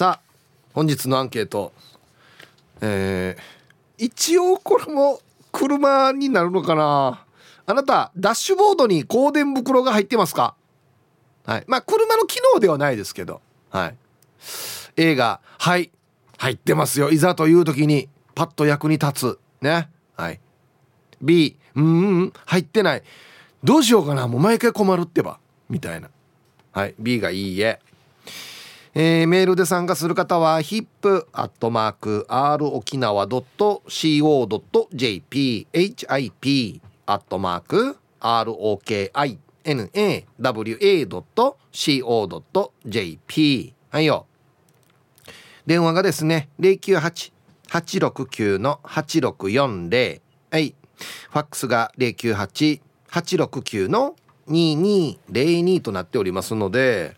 さあ本日のアンケート。えー、一応これも車になるのかな。あなたダッシュボードに香典袋が入ってますか？はい。まあ車の機能ではないですけど。はい。A が「はい入ってますよ。いざという時にパッと役に立つ」ね。はい。B「うんうん入ってない。どうしようかな。もう毎回困るってば」みたいな。はい。B がいいえ。えー、メールで参加する方は hip.r 沖縄 .co.jp hip アットマーク ROKINAWA.co.jp はいよ。電話がですね098-869の8640はい。ファックスが098-869の2202となっておりますので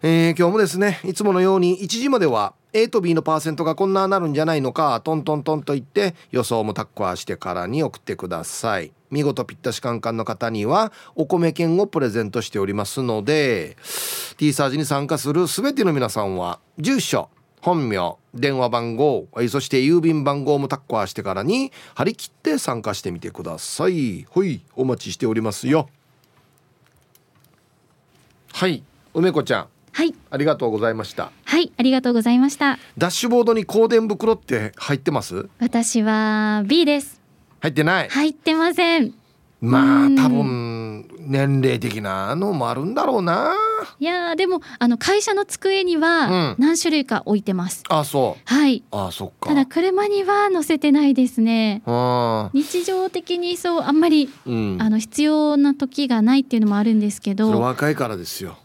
えー、今日もですねいつものように1時までは A と B のパーセントがこんななるんじゃないのかトントントンと言って予想もタッコアしてからに送ってください。見事ぴったしカンカンの方にはお米券をプレゼントしておりますので T サージに参加する全ての皆さんは住所本名電話番号そして郵便番号もタッコアしてからに張り切って参加してみてください。ほいお待ちしておりますよ。はい梅子ちゃん。はい。ありがとうございました。はいありがとうございました。ダッシュボードに香典袋って入ってます？私は B です。入ってない。入ってません。まあ多分年齢的なのもあるんだろうな。いやでもあの会社の机には何種類か置いてます、うん、あそう。はい。あそっか。ただ車には載せてないですね。日常的にそうあんまり、うん、あの必要な時がないっていうのもあるんですけど。若いからですよ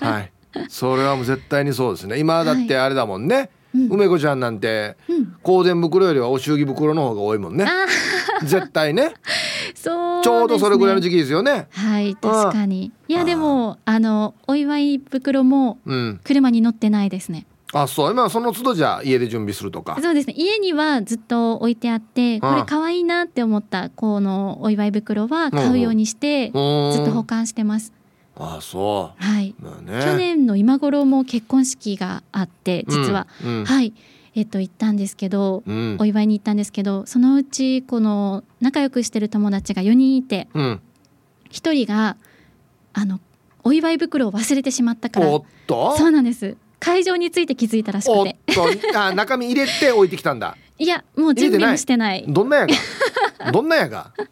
はい。それはもう絶対にそうですね。今だってあれだもんね、はいうん、梅子ちゃんなんて、うん、香典袋よりはお祝儀袋の方が多いもんね。絶対ね。そう、ね、ちょうどそれぐらいの時期ですよね。はい確かに。いやでもあのお祝い袋も車に乗ってないですね、あそう。今その都度じゃ家で準備するとか。そうですね。家にはずっと置いてあってこれ可愛いなって思ったこのお祝い袋は買うようにしてずっと保管してますあそう。はい、まあね、去年の今頃も結婚式があって実は、うん。うん、はい。えっと行ったんですけど、うん、お祝いに行ったんですけどそのうちこの仲良くしてる友達が4人いて、うん、1人があのお祝い袋を忘れてしまったから。そうなんです。会場について気づいたらしくて。あ 中身入れて置いてきたんだ。いやもう準備もしてない。どんなやが？どんなやが、うん、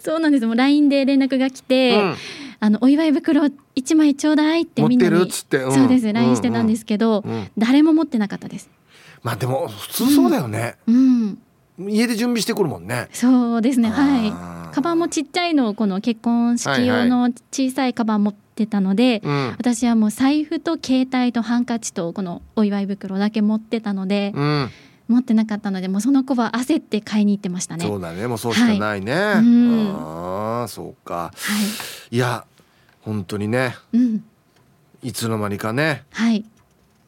そうなんです。もう LINE で連絡が来て、うんあのお祝い袋一枚ちょうだいってみんなに、うん、そうです LINE してたんですけど、うん。うん、誰も持ってなかったです。まあでも普通そうだよね、うん、家で準備してくるもんね。そうですねはい。カバンもちっちゃいのこの結婚式用の小さいカバン持ってたので、はいはい、私はもう財布と携帯とハンカチとこのお祝い袋だけ持ってたので、うん持ってなかったのでもうその子は焦って買いに行ってましたね。そうだね。もうそうしかないね、はい、ああそうか、はい、いや本当にね、うん、いつの間にかね、はい、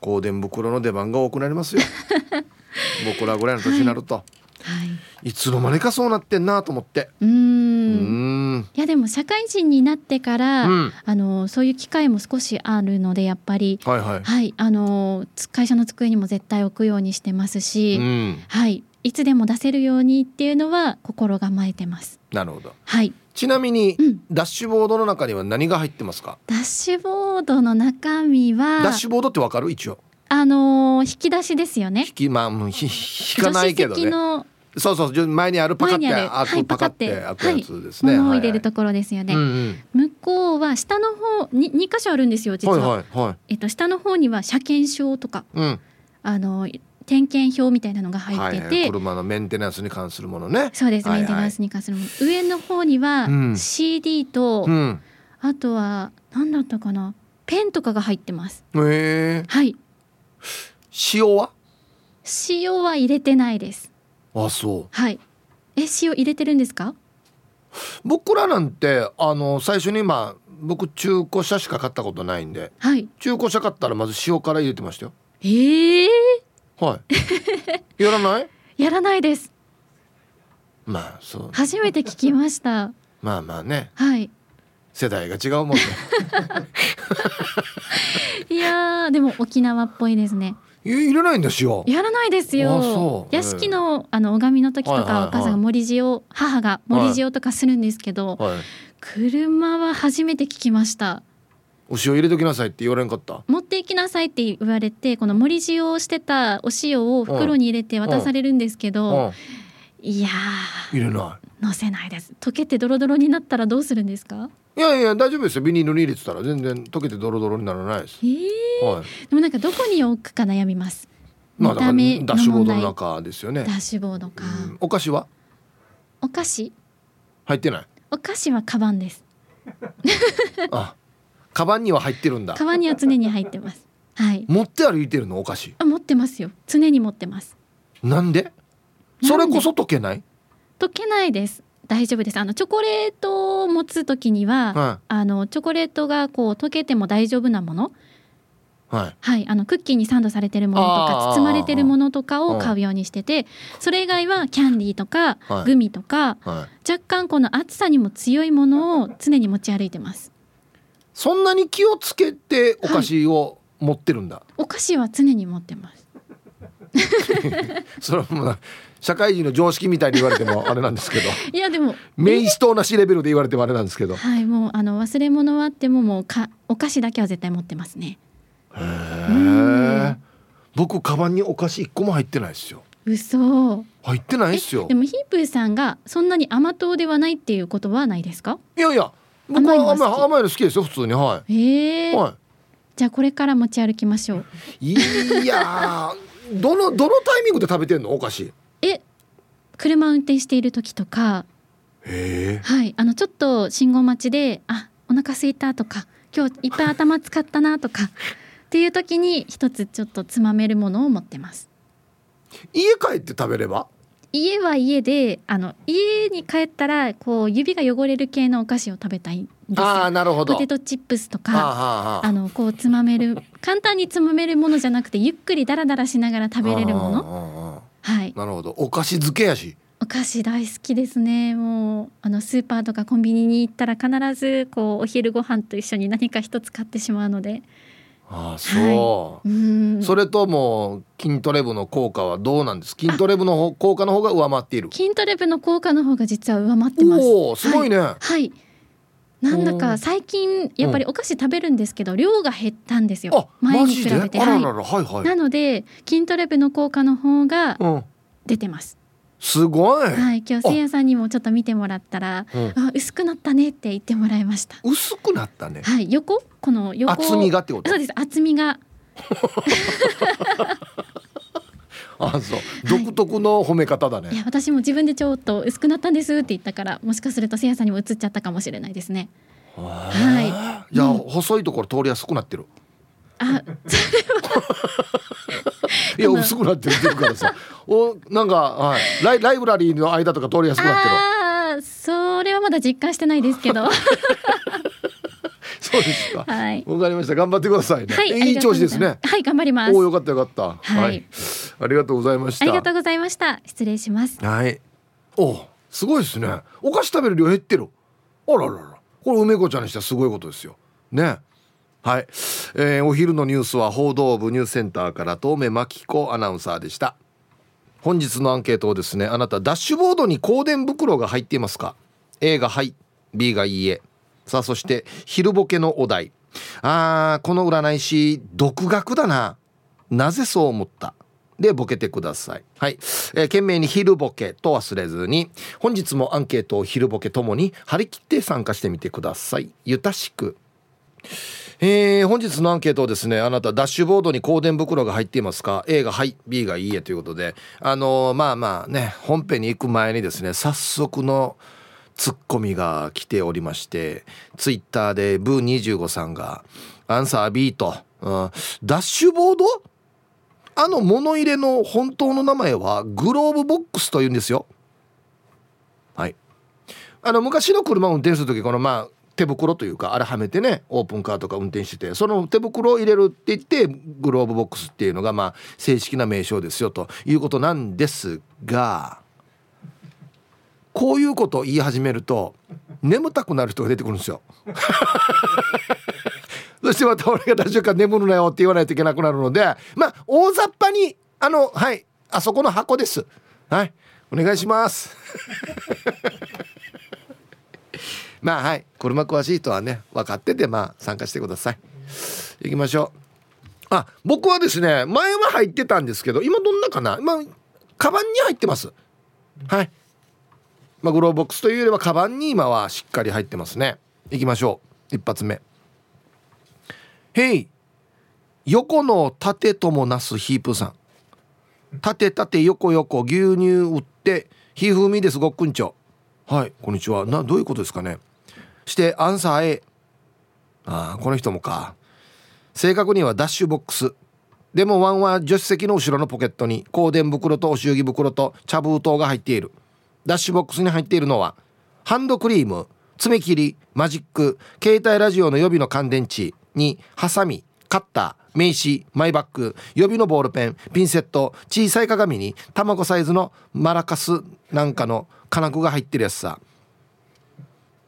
香典袋の出番が多くなりますよ。僕らぐらいの年になると、はい、いつの間にかそうなってんなと思ってうんいやでも社会人になってから、うん、あのそういう機会も少しあるのでやっぱり、はい、はいはい、あの会社の机にも絶対置くようにしてますし、うん、はいいつでも出せるようにっていうのは心構えてます。なるほど。はい。ちなみに、うん、ダッシュボードの中には何が入ってますか？ダッシュボードの中身は。ダッシュボードってわかる？一応。あのー、引き出しですよね。引きまあ引かないけどね。そうそう前にあるパカって開く、パカって開くやつですね。物を入れるところですよね。はいはい、向こうは下の方に二箇所あるんですよ実は。はいはいはい、えっと下の方には車検証とか、うん、あの点検表みたいなのが入ってて、はいはい、車のメンテナンスに関するものね。そうです、はいはい、メンテナンスに関するもの。上の方には CD と、うん、あとは何だったかなペンとかが入ってます。へえ。はい。塩は？塩は入れてないです。あそう。はい。え塩入れてるんですか？僕らなんてあの最初にまあ僕中古車しか買ったことないんで、はい、中古車買ったらまず塩辛入れてましたよ。ええー、はい。やらない？やらないです。まあそう。初めて聞きました。まあまあね。はい。世代が違うもんね。いやでも沖縄っぽいですね入れないんですよ。やらないですよ。屋敷のあの拝みの時とか、お母さんが森塩母が森塩とかするんですけど、車は初めて聞きました。お塩入れときなさいって言われんかった？持っていきなさいって言われてこの盛り塩をしてたお塩を袋に入れて渡されるんですけど、いや入れない。乗せないです。溶けてドロドロになったらどうするんですか？いやいや大丈夫ですよ。ビニールに入れてたら全然溶けてドロドロにならないです、えー。はい、でもなんかどこに置くか悩みます。まあ、ダッシュボードの中ですよね。ダッシュボードか、うん、お菓子は？お菓子。入ってない？お菓子はカバンです。あカバンには入ってるんだ。カバンには常に入ってます。はい。持って歩いてるの？お菓子。あ持ってますよ。常に持ってます。なんで？それこそ溶けない？溶けないです。大丈夫です。あのチョコレートを持つ時には、はい、あのチョコレートがこう溶けても大丈夫なもの？はい、はい、あのクッキーにサンドされてるものとか包まれてるものとかを買うようにしててそれ以外はキャンディーとかグミとか、はい、若干この暑さにも強いものを常に持ち歩いてます。そんなに気をつけてお菓子を持ってるんだ、はい、お菓子は常に持ってます。それはもう社会人の常識みたいに言われてもあれなんですけど。いやでも名刺と同じレベルで言われてもあれなんですけど。はいもうあの忘れ物はあってももうかお菓子だけは絶対持ってますね。へえ僕カバンにお菓子一個も入ってないですよ。嘘。入ってないですよ。でもヒープーさんがそんなに甘党ではないっていうことはないですか？いやいや僕は甘い甘いの好きですよ普通にはい。へえ、はい、じゃあこれから持ち歩きましょう。いやどのどのタイミングで食べてんの？お菓子え車運転している時とかはいあのちょっと信号待ちであお腹空いたとか今日いっぱい頭使ったなとかっていう時に一つちょっとつまめるものを持ってます。家帰って食べれば？家は家であの家に帰ったらこう指が汚れる系のお菓子を食べたいんですあなるほど。ポテトチップスとかあのこうつまめる簡単につまめるものじゃなくてゆっくりダラダラしながら食べれるものはい。なるほど。お菓子漬けやし。お菓子大好きですね。もうあのスーパーとかコンビニに行ったら必ずこうお昼ご飯と一緒に何か一つ買ってしまうので。ああそう、はい、それとも筋トレ部の効果はどうなんです？筋トレ部の効果の方が上回っている。筋トレ部の効果の方が実は上回ってます。おすごいね、はい、はい、なんだか最近やっぱりお菓子食べるんですけど、量が減ったんですよ。前に比べて、はい。はい、なので筋トレ部の効果の方が出てます、すごい。はい、今日せいやさんにもちょっと見てもらったら、うん、あ薄くなったねって言ってもらいました。薄くなったね。はい、横？この横？厚みがってこと？そうです、厚みが。あそう。独特の褒め方だね、い。や私も自分でちょっと薄くなったんですって言ったからもしかするとせいやさんにも映っちゃったかもしれないですね。はい。じゃあ、細いところ通りやすくなってる。あ いや薄くなってるからさ。おなんか、はい、ライライブラリーの間とか通りやすくなってる。あそれはまだ実感してないですけど そうですか。はい。わかりました。頑張ってくださいね。はい、いい調子ですね。はい、頑張ります。およかったよかった。はい。ありがとうございました。ありがとうございました。失礼します。はい。お、すごいですね。お菓子食べる量減ってる。あららら。これ梅子ちゃんにしてはすごいことですよ。ね。はい、えー、お昼のニュースは報道部ニュースセンターから遠目真紀子アナウンサーでした本日のアンケートをですねあなたダッシュボードに香典袋が入っていますか？A がはい B がいいえさあそして昼ボケのお題。あーこの占い師独学だな。なぜそう思った？でボケてください。はい、えー、懸命に昼ボケと忘れずに本日もアンケートを昼ボケともに張り切って参加してみてください。ゆたしく。えー、本日のアンケートですねあなたダッシュボードに香典袋が入っていますか？A がはい B がいいえということであのー、まあまあね本編に行く前にですね早速のツッコミが来ておりましてツイッターでブー25さんが「アンサー B と」うん、ダッシュボード？あの物入れの本当の名前はグローブボックスというんですよ。はい。あの昔の車を運転する時このまあ手袋というかあれはめてねオープンカーとか運転しててその手袋を入れるって言ってグローブボックスっていうのがまあ正式な名称ですよということなんですがこういうことを言い始めると眠たくなる人が出てくるんですよ。そしてまた俺が大丈夫か眠るなよって言わないといけなくなるのでまあ大雑把にあのはいあそこの箱です。はいお願いします。まあはい車詳しい人はね分かっててまあ参加してください。行きましょう。あ僕はですね前は入ってたんですけど今どんなかな？今カバンに入ってます。はい。まあグローボックスというよりはカバンに今はしっかり入ってますね。行きましょう。一発目。へい横の縦ともなすヒープさん。縦縦横横牛乳売ってひふみです。ごっくんちょ。はいこんにちは。などういうことですかね。してアンサー A ああこの人もか。正確にはダッシュボックス。でもワンは助手席の後ろのポケットに香典袋とお祝儀袋と茶封筒が入っている。ダッシュボックスに入っているのはハンドクリーム爪切りマジック携帯ラジオの予備の乾電池にハサミカッター名刺マイバッグ予備のボールペンピンセット小さい鏡に卵サイズのマラカスなんかの金具が入ってるやつさ。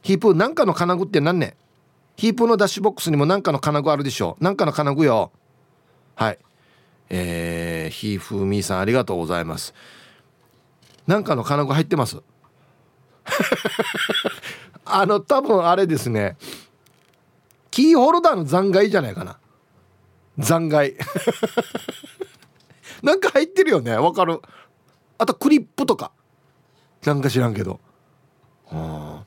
ヒープなんかの金具って何ねヒープのダッシュボックスにもなんかの金具あるでしょなんかの金具よ。はい。えー、ひふみさんありがとうございます。なんかの金具入ってます？あの多分あれですね。キーホルダーの残骸じゃないかな。残骸。なんか入ってるよね。わかる。あとクリップとか。なんか知らんけど。ハ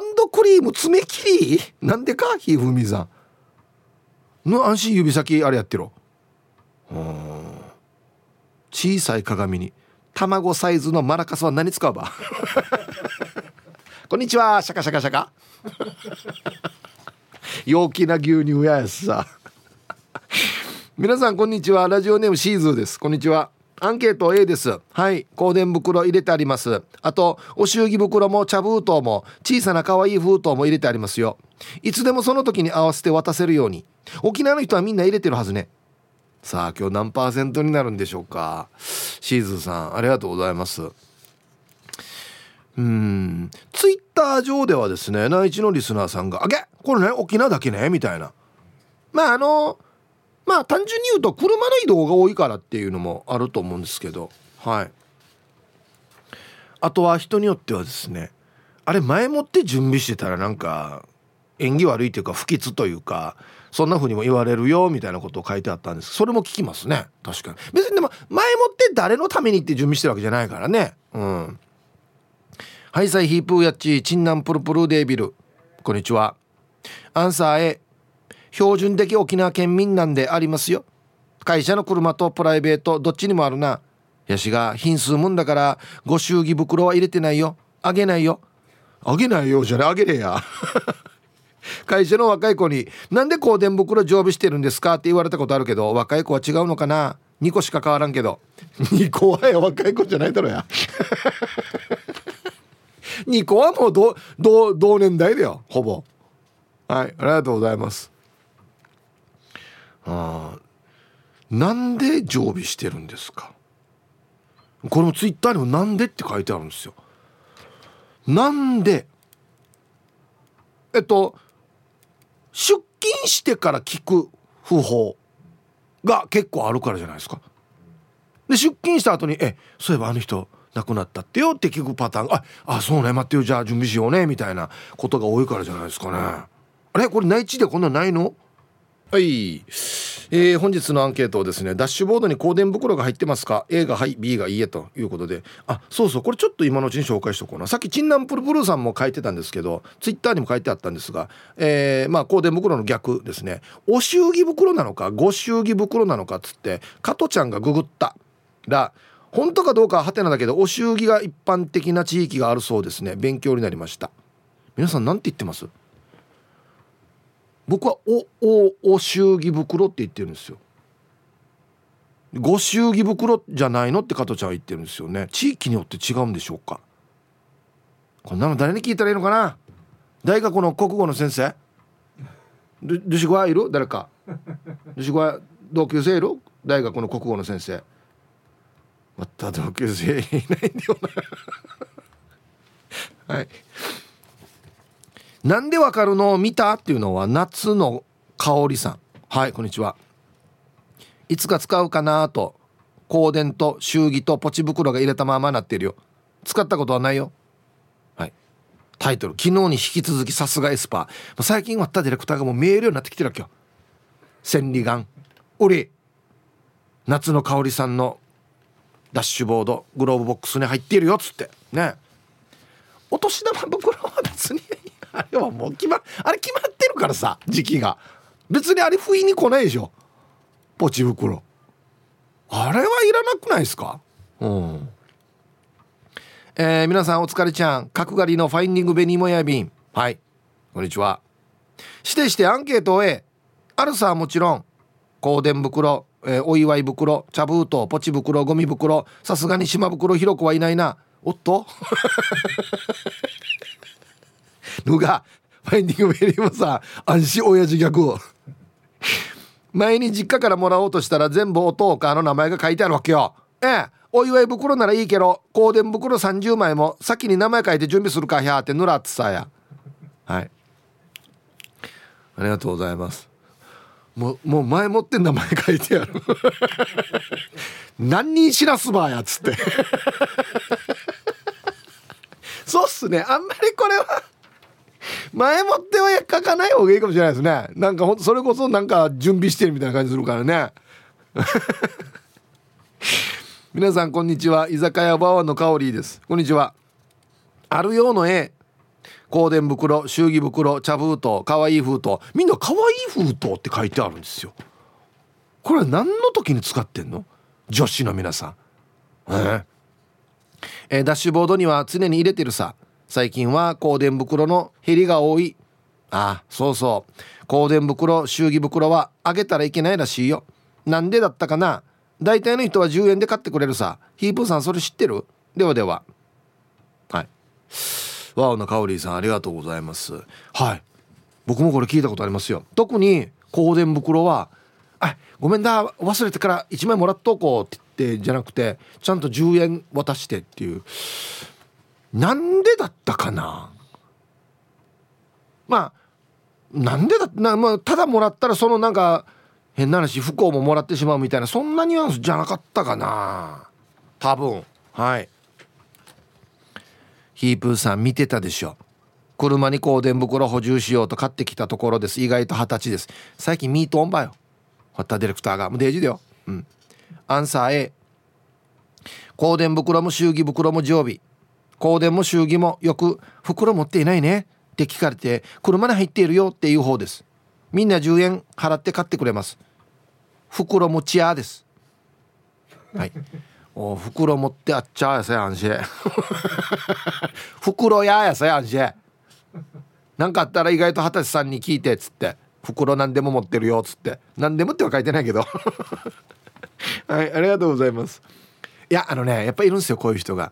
ンドクリーム爪切り？なんでか？ひふみさん。の安心指先あれやってろ。小さい鏡に。卵サイズのマラカスは何使うば？こんにちはシャカシャカシャカ。陽気な牛乳ややつさ。皆さんこんにちは。ラジオネームシーズーです。こんにちは。アンケート A です。はい。香典袋入れてあります。あとお祝儀袋も茶封筒も小さな可愛い封筒も入れてありますよ。いつでもその時に合わせて渡せるように。沖縄の人はみんな入れてるはずね。さあ今日何パーセントになるんでしょうか？シーズーさんありがとうございます。うん。ツイッター上ではですね内地のリスナーさんが「あげこれね沖縄だけね」みたいな。まああのまあ単純に言うと車の移動が多いからっていうのもあると思うんですけど。はい。あとは人によってはですねあれ前もって準備してたらなんか縁起悪いというか不吉というかそんな風にも言われるよみたいなことを書いてあったんです。それも聞きますね。確かに。別にでも前もって誰のためにって準備してるわけじゃないからね。うん。ハイサイヒープーヤッチチンナンプルプルデービル。こんにちは。アンサー A 標準的沖縄県民なんでありますよ。会社の車とプライベートどっちにもあるな。やしが品数もんだからご祝儀袋は入れてないよ。あげないよ。あげないよじゃねあげれや。会社の若い子に「なんで香典袋常備してるんですか?」って言われたことあるけど若い子は違うのかな？2個しか変わらんけど2個はや若い子じゃないだろや 2個はもう同同年代だよほぼはいありがとうございますあなんで常備してるんですか？これもツイッターにも「なんで?」って書いてあるんですよ。なんで？えっと出勤してから聞く訃報が結構あるからじゃないですか。で出勤した後に「えそういえばあの人亡くなったってよ」って聞くパターンが「ああそうね待ってよじゃあ準備しようね」みたいなことが多いからじゃないですかね。あれ？これ内地でこんなないの？はい、えー、本日のアンケートをですねダッシュボードに香典袋が入ってますか？A がはい B がいいえということで。あそうそうこれちょっと今のうちに紹介しとこうな。さっきチンナンプルプルさんも書いてたんですけどツイッターにも書いてあったんですが、えー、まあ香典袋の逆ですね。お祝儀袋なのかご祝儀袋なのかっつって加トちゃんがググったら本当かどうかははてなだけどお祝儀が一般的な地域があるそうですね。勉強になりました。皆さん何て言ってます？僕はおおお祝儀袋って言ってるんですよ。ご祝儀袋じゃないのって加藤ちゃんは言ってるんですよね。地域によって違うんでしょうか。こんなの誰に聞いたらいいのかな。大学の国語の先生。ルルシゴはいる？誰か。ルシゴは同級生いる？大学の国語の先生。また同級生いないんだよな。はい。なんでわかるの？見た？っていうのは夏の香りさん。はいこんにちは。いつか使うかなと。香典と祝儀とポチ袋が入れたままなってるよ。使ったことはないよ。はい。タイトル。昨日に引き続きさすがエスパー。最近割ったディレクターがもう見えるようになってきてるわけよ。千里眼。俺。夏の香りさんのダッシュボードグローブボックスに入っているよっつって。ね。お年玉袋は別に。あれはもう決まあれ決まってるからさ時期が。別にあれ不意に来ないでしょ。ポチ袋。あれはいらなくないですか？うん。えー、皆さんお疲れちゃん。角刈りのファインディングベニーモヤビンはい。こんにちは。指定してアンケートを A あるさはもちろん。香典袋、えー、お祝い袋。茶封筒。ポチ袋。ゴミ袋。さすがに島袋。ひろ子はいないな。おっと？のがファインディングベリーもさ安心親父逆前に実家からもらおうとしたら全部お父かの名前が書いてあるわけよええお祝い袋ならいいけど香典袋30枚も先に名前書いて準備するかひゃーってぬらってさやはいありがとうございますもうもう前もって名前書いてある何人知らすばやっつってそうっすねあんまりこれは前もっては書かない方がいいかもしれないですね。なんかほんそれこそなんか準備してるみたいな感じするからね。皆さんこんにちは。居酒屋バワの香りです。こんにちは。あるようの絵。香典袋祝儀袋茶封筒かわいい封筒。みんなかわいい封筒って書いてあるんですよ。これ何の時に使ってんの？女子の皆さん。えー、えー、ダッシュボードには常に入れてるさ。最近は香典袋の減りが多い。ああそうそう。香典袋祝儀袋はあげたらいけないらしいよ。なんでだったかな？大体の人は10円で買ってくれるさ。ヒープーさんそれ知ってる？ではでは。はい。ワオのカオリーさんありがとうございます。はい。僕もこれ聞いたことありますよ。特に香典袋は「あごめんだ。忘れてから1枚もらっとこう」って言ってじゃなくてちゃんと10円渡してっていう。なんでだったかな？まあなんでだな、まあ、ただもらったらそのなんか変な話不幸ももらってしまうみたいなそんなニュアンスじゃなかったかな？多分。はい。ヒープーさん見てたでしょ。車に香典袋補充しようと買ってきたところです。意外と二十歳です。最近ミートオンバよホッタディレクターが。もうデージだよ。うん。アンサー A 香典袋も祝儀袋も常備。香典も祝儀もよく袋持っていないね。って聞かれて車に入っているよっていう方です。みんな10円払って買ってくれます。袋持ち屋です。はい。お袋持ってあっちゃやさやんし。袋ややさやんし。なんかあったら意外と二十歳さんに聞いてっつって袋何でも持ってるよっつって。何でもっては書いてないけど。はいありがとうございます。いやあのねやっぱいるんですよこういう人が。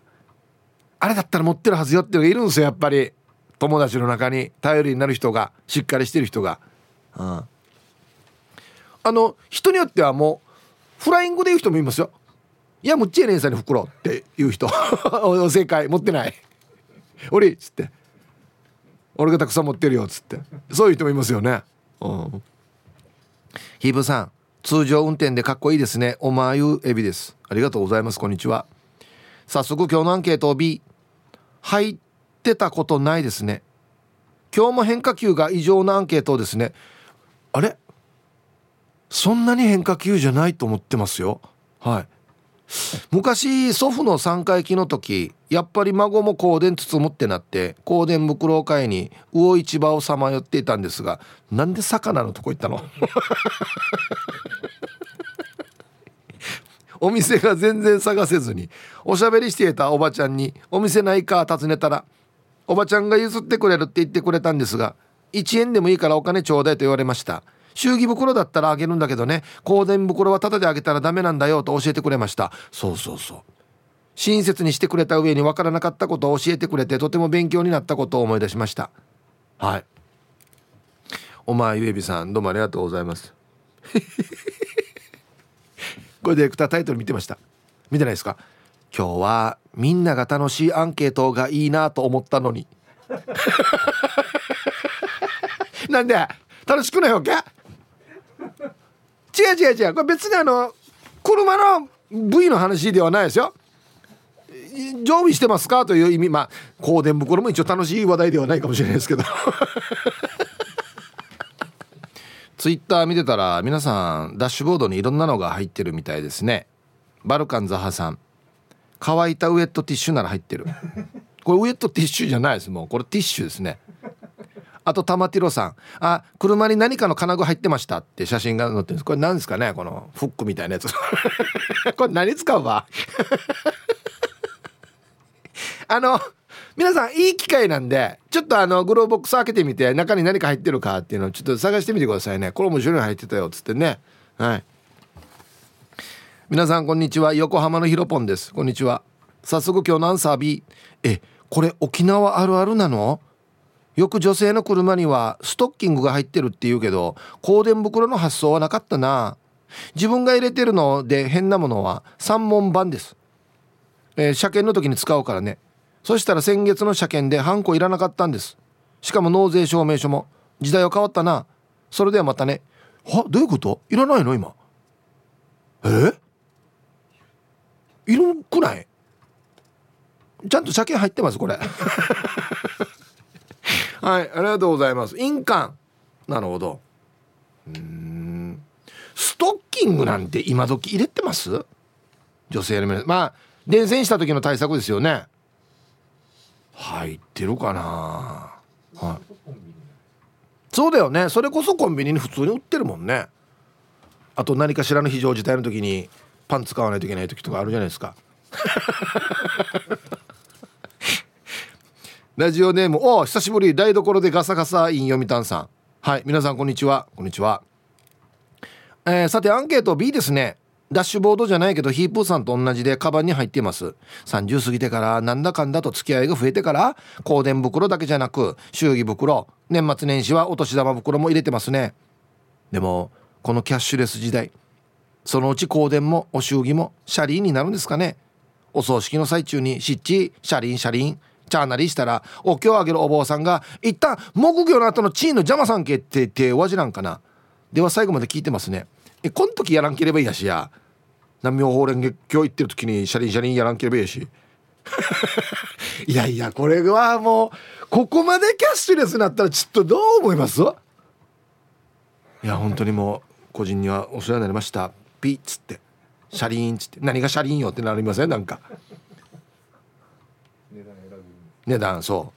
あれだったら持ってるはずよっていうのがいるんですよやっぱり。友達の中に頼りになる人がしっかりしてる人が。うん、あの人によってはもうフライングで言う人もいますよ。いやむっちゃねんさんに袋っていう人。正解持ってない。俺っつって。俺がたくさん持ってるよっつって。そういう人もいますよね。うん。ヒーブさん通常運転でかっこいいですね。おまゆエビです。ありがとうございます。こんにちは。早速今日のアンケートを B 入ってたことないですね。今日も変化球が異常なアンケートですね。あれ？そんなに変化球じゃないと思ってますよ。はい。昔祖父の3回忌の時やっぱり孫も香典包むってなって香典袋を買いに魚市場をさまよっていたんですがなんで魚のとこ行ったの？お店が全然探せずにおしゃべりしていたおばちゃんに「お店ないか?」尋ねたらおばちゃんが譲ってくれるって言ってくれたんですが1円でもいいからお金ちょうだいと言われました。祝儀袋だったらあげるんだけどね香典袋はタダであげたらダメなんだよと教えてくれました。そうそうそう。親切にしてくれた上に分からなかったことを教えてくれてとても勉強になったことを思い出しました。はい。お前ゆえびさんどうもありがとうございます。これディレクタータイトル見てました。見てないですか？今日はみんなが楽しいアンケートがいいなと思ったのに。なんで？楽しくないわけ？違う違う違う。これ別にあの車の部位の話ではないですよ。常備してますか？という意味。まあ香典袋も一応楽しい話題ではないかもしれないですけど。ツイッター見てたら皆さんダッシュボードにいろんなのが入ってるみたいですね。バルカンザハさん。乾いたウエットティッシュなら入ってる。これウエットティッシュじゃないです。もうこれティッシュですね。あと玉ティロさん。あ車に何かの金具入ってましたって写真が載ってるんです。これ何ですかねこのフックみたいなやつ。これ何使うわ？あの皆さんいい機会なんでちょっとあのグローブボックス開けてみて中に何か入ってるかっていうのをちょっと探してみてくださいね。これ面白いの入ってたよっつってね。はい。皆さんこんにちは。横浜のひろぽんです。こんにちは。早速今日のアンサー B えこれ沖縄あるあるなの？よく女性の車にはストッキングが入ってるって言うけど香典袋の発想はなかったな。自分が入れてるので変なものは三文版です、えー、車検の時に使うからね。そしたら先月の車検でハンコいらなかったんです。しかも納税証明書も時代は変わったな。それではまたね。はどういうこと？いらないの今？え？いるくない？ちゃんと車検入ってますこれ。はいありがとうございます。印鑑。なるほど。うん。ストッキングなんて今時入れてます？女性の皆まあ伝染した時の対策ですよね入ってるかな。はい。そうだよね。それこそコンビニに普通に売ってるもんね。あと何かしらの非常事態の時にパン使わないといけない時とかあるじゃないですか。ラジオネームお久しぶり。台所でガサガサイン読谷さん。はい。皆さんこんにちは。こんにちは。えー、さてアンケート B ですねダッシュボードじゃないけどヒープーさんと同じでカバンに入っています。30過ぎてからなんだかんだと付き合いが増えてから香典袋だけじゃなく祝儀袋年末年始はお年玉袋も入れてますね。でもこのキャッシュレス時代そのうち香典もお祝儀も車輪になるんですかね。お葬式の最中に湿地車輪車輪チャーなりしたらお経をあげるお坊さんが一旦木魚の後の地位の邪魔さんけって手わじなんかな。では最後まで聞いてますね。えこん時やらんければいいやしや。南明法蓮月経行ってる時に車輪車輪やらんければいいやし。いやいやこれはもうここまでキャッシュレスになったらちょっとどう思います？いや本当にもう個人にはお世話になりました。ピッつって。車輪っつって。何が車輪よってなりません？なんか。値段そ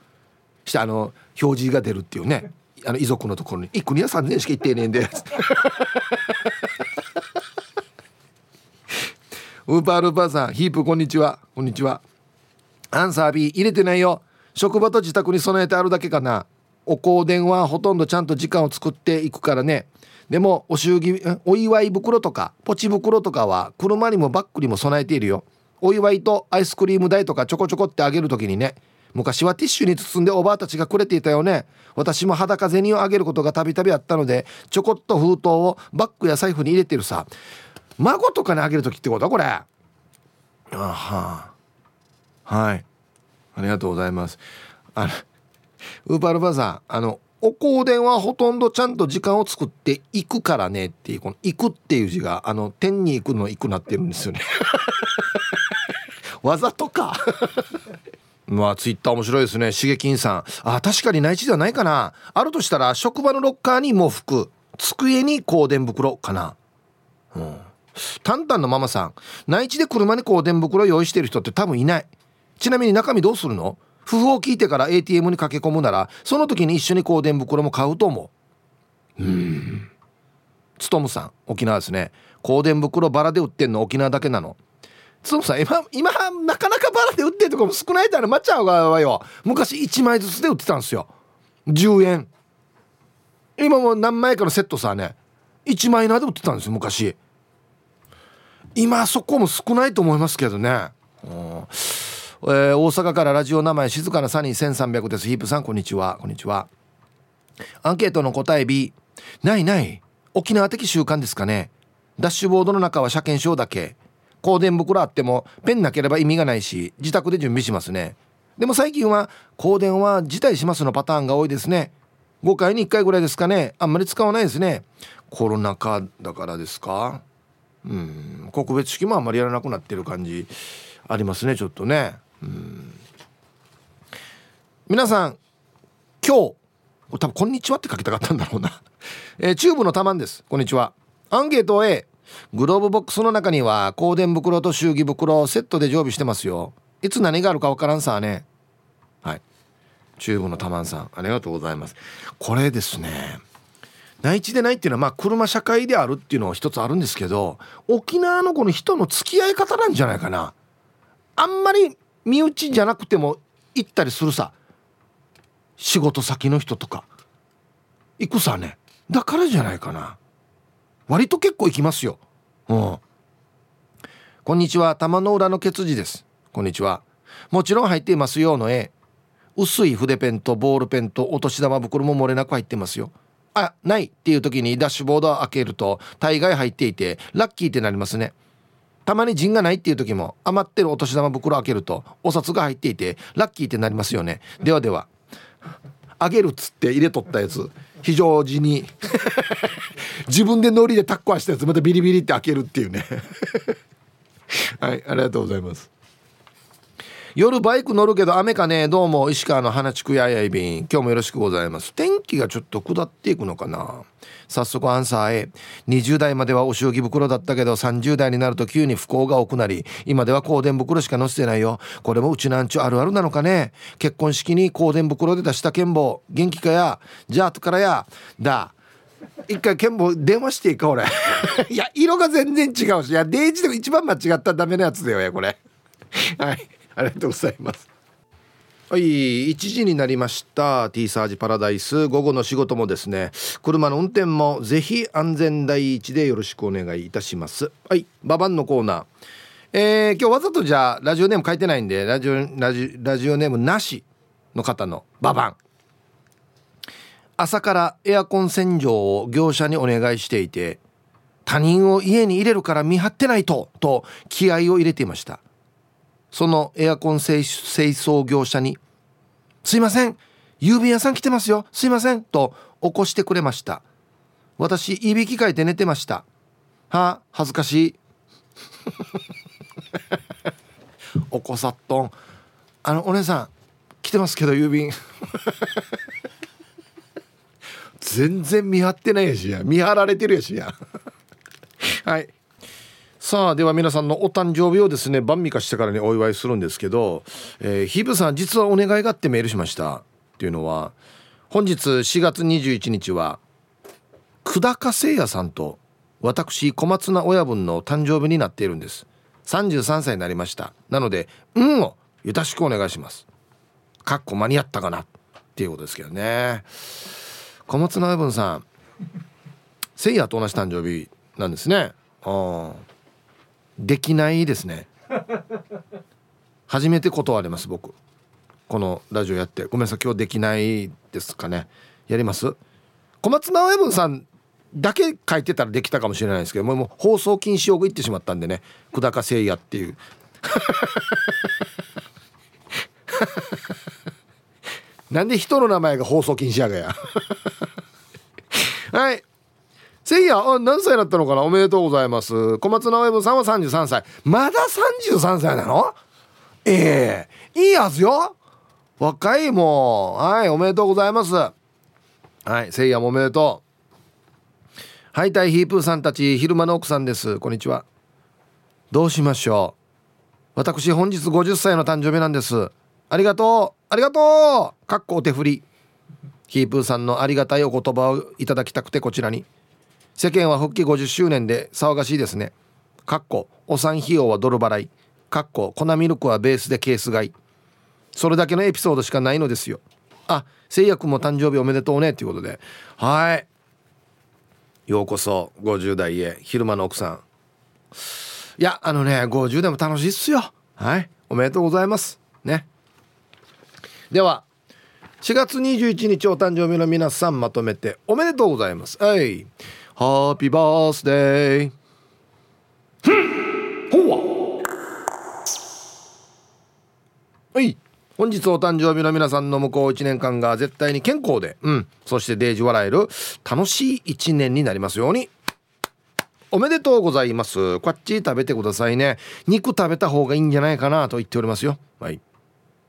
う。してあの表示が出るっていうね。あの遺族のところに「1個には3,000円しか言ってねえんで」ウーパールーパーさんヒープこんにちは。こんにちは。アンサー B 入れてないよ。職場と自宅に備えてあるだけかな。お香電話ほとんどちゃんと時間を作っていくからね。でもお祝儀お祝い袋とかポチ袋とかは車にもバッグにも備えているよ。お祝いとアイスクリーム代とかちょこちょこってあげる時にね。昔はティッシュに包んでおばあたちがくれていたよね。私も裸銭をあげることがたびたびあったのでちょこっと封筒をバッグや財布に入れてるさ。孫とかにあげる時ってこと？これ。あは。はい。ありがとうございます。あのウーパールバーさんあのお香典はほとんどちゃんと時間を作っていくからねっていうこの「行く」っていう字があの天に行くの「行く」なってるんですよね。わざとか。まあツイッター面白いですね。しげきんさん。あ確かに内地ではないかな。あるとしたら職場のロッカーに喪服。机に香典袋かな。うんタンタンのママさん内地で車に香典袋用意してる人って多分いない。ちなみに中身どうするの？不法を聞いてから ATM に駆け込むならその時に一緒に香典袋も買うと思う。うん。つとむさん沖縄ですね。香典袋バラで売ってんの沖縄だけなの。つとむさん今今なかなかバラで売ってるとこも少ないってある。まっちゃう側よ。昔1枚ずつで売ってたんですよ。10円。今も何枚かのセットさね。1枚なで売ってたんですよ昔。今そこも少ないと思いますけどね。うん。えー、大阪からラジオ名前静かなサニー1300です。ヒープさんこんにちは。こんにちは。アンケートの答え B ないない。沖縄的習慣ですかね。ダッシュボードの中は車検証だけ。香典袋あってもペンなければ意味がないし自宅で準備しますね。でも最近は香典は辞退しますのパターンが多いですね。5回に1回ぐらいですかね。あんまり使わないですね。コロナ禍だからですか？うん。告別式もあんまりやらなくなってる感じありますねちょっとね。うん。皆さん今日多分こんにちはって書きたかったんだろうな。えー、チューブのたまんです。こんにちは。アンケート A グローブボックスの中には香典袋と祝儀袋をセットで常備してますよ。いつ何があるかわからんさね。はい。チューブのたまんさんありがとうございます。これですね。内地でないっていうのはまあ車社会であるっていうのは一つあるんですけど沖縄のこの人の付き合い方なんじゃないかな。あんまり身内じゃなくても行ったりするさ。仕事先の人とか。行くさね。だからじゃないかな。割と結構行きますよ。うん。こんにちは。玉の裏のケツジです。こんにちは。もちろん入っていますよの絵。薄い筆ペンとボールペンとお年玉袋も漏れなく入ってますよ。あないっていう時にダッシュボードを開けると大概入っていてラッキーってなりますね。たまに陣がないっていう時も余ってるお年玉袋開けるとお札が入っていてラッキーってなりますよね。ではではあげるっつって入れとったやつ。非常時に 自分でノリでタッコアしたやつまたビリビリって開けるっていうね。はいありがとうございます。夜バイク乗るけど雨かね？どうも石川の花地区ややいびん。今日もよろしくございます。天気がちょっと下っていくのかな？早速アンサーへ。20代まではお仕置き袋だったけど30代になると急に不幸が多くなり今では香典袋しか載せてないよ。これもうちなんちゅうあるあるなのかね？結婚式に香典袋で出した剣棒。元気かや？じゃあ後からや。だ。一回剣棒電話していいか俺。いや色が全然違うし。いやデイジでも一番間違ったらダメなやつだよこれ。はい。ありがとうございます。はい1時になりました。T サージパラダイス。午後の仕事もですね車の運転もぜひ安全第一でよろしくお願いいたします。はいババンのコーナー。えー、今日わざとじゃあラジオネーム書いてないんでラジオラジラジオネームなしの方のババン朝からエアコン洗浄を業者にお願いしていて他人を家に入れるから見張ってないとと気合を入れていました。そのエアコン清掃業者に「すいません郵便屋さん来てますよすいません」と起こしてくれました。私いびきかいて寝てました。は恥ずかしい。おこさっとん。あのお姉さん来てますけど郵便。全然見張ってないやしや。見張られてるやしや。はい。さあでは皆さんのお誕生日をですね晩味化してからにお祝いするんですけど、えー、ヒブさん実はお願いがあってメールしました。っていうのは本日4月21日は久高誠也さんと私小松菜親分の誕生日になっているんです。33歳になりました。なので「運をよろしくお願いします。かっこ間に合ったかな。っていうことですけどね。小松菜親分さん誠也と同じ誕生日なんですね。ああできないですね。初めて断ります僕。このラジオやって。ごめんなさい今日できないですかね。やります？小松直江文さんだけ書いてたらできたかもしれないですけどもう放送禁止用語言ってしまったんでね。久高誠也っていう。なんで人の名前が放送禁止やがや。はい。せいやあ何歳だったのかな？おめでとうございます。小松直江さんは33歳まだ33歳なの？ええ。ー、いいはずよ。若いもうはいおめでとうございます。はいせいやもおめでとう。はいたいヒープーさんたち昼間の奥さんです。こんにちは。どうしましょう？私本日50歳の誕生日なんです。ありがとう。ありがとう。かっこお手振り。ヒープーさんのありがたいお言葉をいただきたくてこちらに。世間は復帰50周年で騒がしいですね。かっこお産費用はドル払い。かっこ粉ミルクはベースでケース買い。それだけのエピソードしかないのですよ。あせいやくんも誕生日おめでとうねということで。はい。ようこそ50代へ昼間の奥さん。いやあのね50代も楽しいっすよ。はい。おめでとうございます。ね。では4月21日お誕生日の皆さんまとめておめでとうございます。はい。ハッピーバースデーはい。本日お誕生日の皆さんの向こう1年間が絶対に健康で、うん、そしてデージ笑える楽しい1年になりますように。おめでとうございます。こっち食べてくださいね。肉食べた方がいいんじゃないかなと言っておりますよ。はい。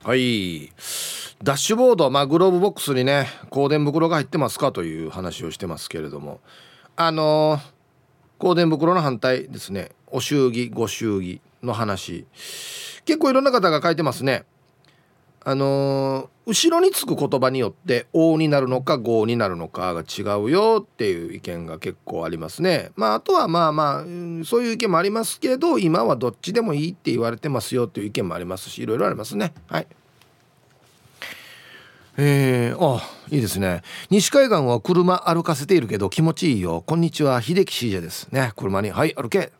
はい。ダッシュボード、まあ、グローブボックスにね香典袋が入ってますかという話をしてますけれども。あの、香典袋の反対ですねお祝儀ご祝儀の話結構いろんな方が書いてますねあの、後ろにつく言葉によって「お」になるのか「ご」になるのかが違うよっていう意見が結構ありますね。まああとはまあまあ、そういう意見もありますけど今はどっちでもいいって言われてますよっていう意見もありますしいろいろありますね。はい。えー、あいいですね。西海岸は車歩かせているけど気持ちいいよ。こんにちは秀樹シージャです。ね車にはい歩け。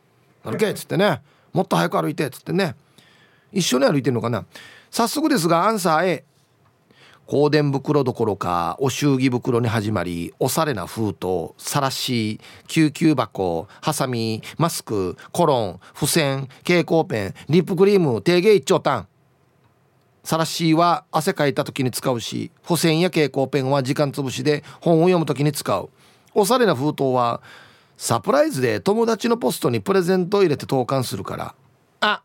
歩けっつってね。もっと早く歩いてっつってね。一緒に歩いてんのかな。早速ですがアンサー A 香典袋どころかお祝儀袋に始まりおしゃれな封筒さらし救急箱ハサミマスクコロン付箋蛍光ペンリップクリーム定芸一丁単さらしは汗かいた時に使うし付箋や蛍光ペンは時間つぶしで本を読む時に使う。おしゃれな封筒はサプライズで友達のポストにプレゼントを入れて投函するから。あ。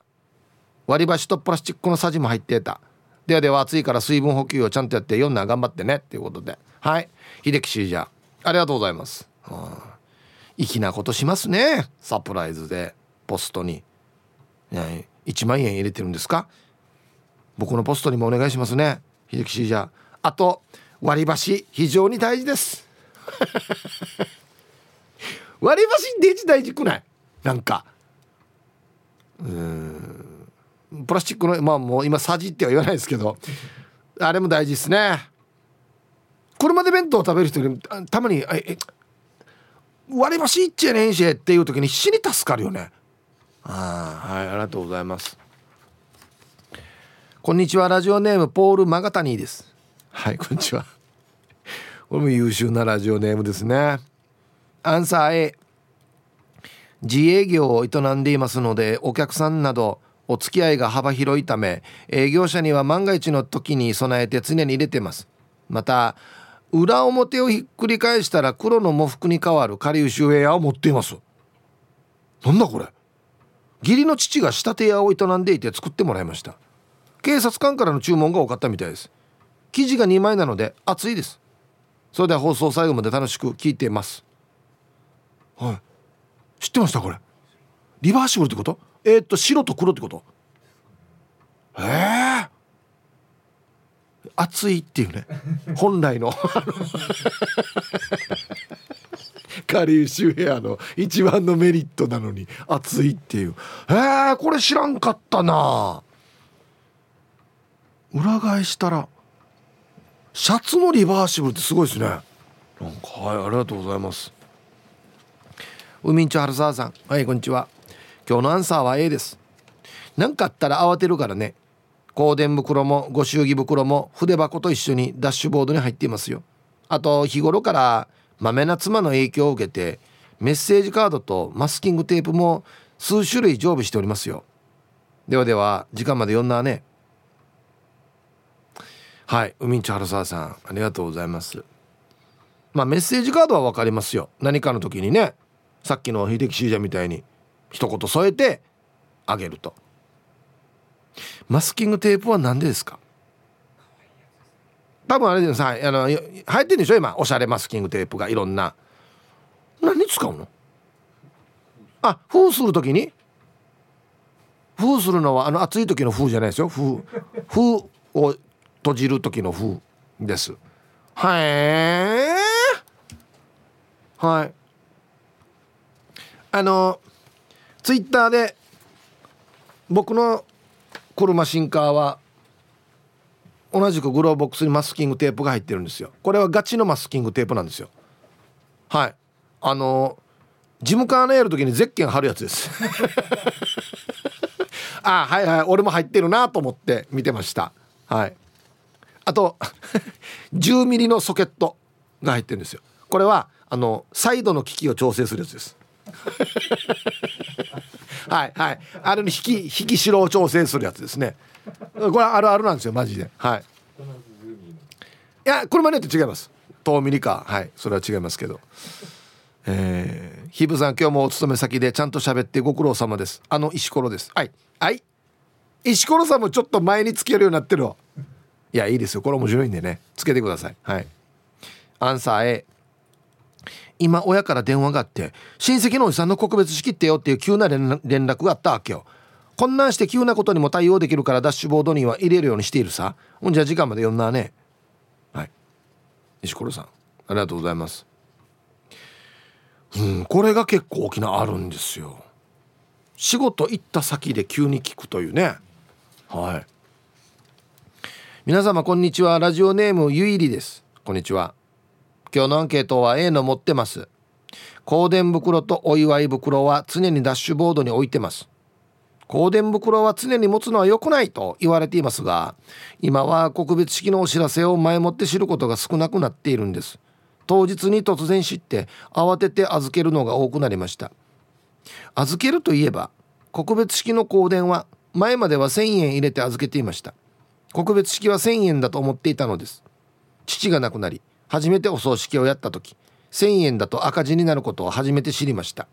割り箸とプラスチックのさじも入ってた。ではでは暑いから水分補給をちゃんとやって読んだ頑張ってね。っていうことで。はい。秀樹シージャありがとうございます、はあ、粋なことしますね。サプライズでポストに、ね、1万円入れてるんですか？僕のポストにもお願いしますね。秀樹シージャあと割り箸非常に大事です。割り箸デジ大事くない？なんか。うん。プラスチックのまあもう今さじっては言わないですけど。あれも大事ですね。車で弁当を食べる人にたまに「え割り箸いっちゃねんし」っていう時に死に助かるよね。ああはいありがとうございます。こんにちは。ラジオネームポールマガタニーです。はいこんにちは。これも優秀なラジオネームですね。アンサー A 自営業を営んでいますのでお客さんなどお付き合いが幅広いため営業者には万が一の時に備えて常に入れてます。また裏表をひっくり返したら黒の喪服に変わるカリウシウェアを持っています。なんだこれ。義理の父が仕立て屋を営んでいて作ってもらいました警察官からの注文が多かったみたいです。生地が2枚なので熱いです。それでは放送最後まで楽しく聞いています。はい。知ってましたこれ。リバーシブルってこと？えー、っと白と黒ってこと？ええー、熱いっていうね。本来のカリウシュヘアの一番のメリットなのに熱いっていう。えー、これ知らんかったな。裏返したらシャツのリバーシブルってすごいですね。なんかはいありがとうございます。海んち春沢さん。はいこんにちは。今日のアンサーは A です。何かあったら慌てるからね。香典袋もご祝儀袋も筆箱と一緒にダッシュボードに入っていますよ。あと日頃からまめな妻の影響を受けてメッセージカードとマスキングテープも数種類常備しておりますよ。ではでは時間まで読んだね。はい。海んち原沢さんありがとうございます。まあメッセージカードは分かりますよ。何かの時にねさっきの秀樹シージャみたいに一言添えてあげると。マスキングテープは何でですか？多分あれでさあの流行ってんでしょ？今おしゃれマスキングテープがいろんな。何使うの？あ封する時に？封するのはあの暑い時の封じゃないですよ。封封を閉じる時の封です。はい。はい。あのツイッターで僕の車シンカーは同じくグローボックスにマスキングテープが入ってるんですよ。これはガチのマスキングテープなんですよ。はい。あの事務カーネール時にゼッケン貼るやつです。あはいはい。俺も入ってるなと思って見てました。はい。あと 10ミリのソケットが入ってるんですよ。これはあのサイドの機器を調整するやつです。はいはい。あれに引き引き代を調整するやつですね。これあるあるなんですよマジで。はい。いやこれまでと違います。遠ミリか。はいそれは違いますけど。えー、ひぶさん今日もお勤め先でちゃんと喋ってご苦労様です。あの石ころです。はい。はい。石ころさんもちょっと前につけるようになってるわ。いやいいですよ。これ面白いんでね。つけてください。はい。アンサー A 今親から電話があって親戚のおじさんの告別式ってよっていう急な連絡があったわけよ。困難して急なことにも対応できるからダッシュボードには入れるようにしているさ。ほんじゃ時間まで読んだね。はい。石ころさんありがとうございます。うんこれが結構大きなあるんですよ。仕事行った先で急に聞くというね。はい。皆様こんにちは。ラジオネームゆいりです。こんにちは。今日のアンケートは A の持ってます。香典袋とお祝い袋は常にダッシュボードに置いてます。香典袋は常に持つのは良くないと言われていますが今は告別式のお知らせを前もって知ることが少なくなっているんです。当日に突然知って慌てて預けるのが多くなりました。預けるといえば告別式の香典は前までは1,000円入れて預けていました。告別式は1,000円だと思っていたのです。父が亡くなり初めてお葬式をやった時1,000円だと赤字になることを初めて知りました。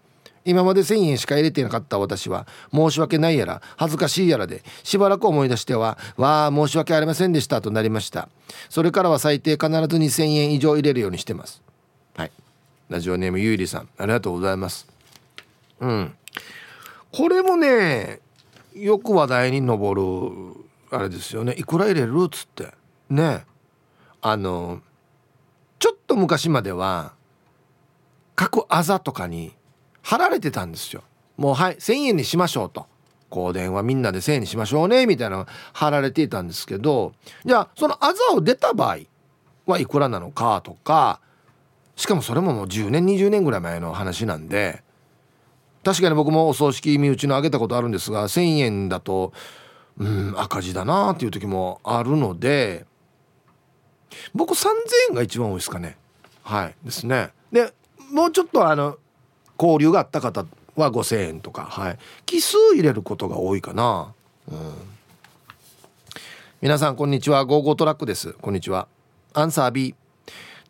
今まで1,000円しか入れていなかった私は申し訳ないやら恥ずかしいやらでしばらく思い出しては「わあ申し訳ありませんでした」となりました。それからは最低必ず2,000円以上入れるようにしてます。はい。ラジオネームゆいりさんありがとうございます。うん。これもねよく話題に上るあれですよね。いくら入れるっつって。ね。あのちょっと昔までは各あざとかに貼られてたんですよ。もうはい1,000円にしましょうと。香典はみんなで1,000円にしましょうねみたいなのが貼られていたんですけどじゃあそのあざを出た場合はいくらなのかとかしかもそれももう10年20年ぐらい前の話なんで確かに僕もお葬式身内のあげたことあるんですが1,000円だとうん赤字だなっていう時もあるので僕3,000円が一番多いですかね。はい。ですね。でもうちょっとあの交流があった方は5,000円とかはい。奇数入れることが多いかな。うん。皆さんこんにちは。ゴーゴートラックです。こんにちは。アンサー B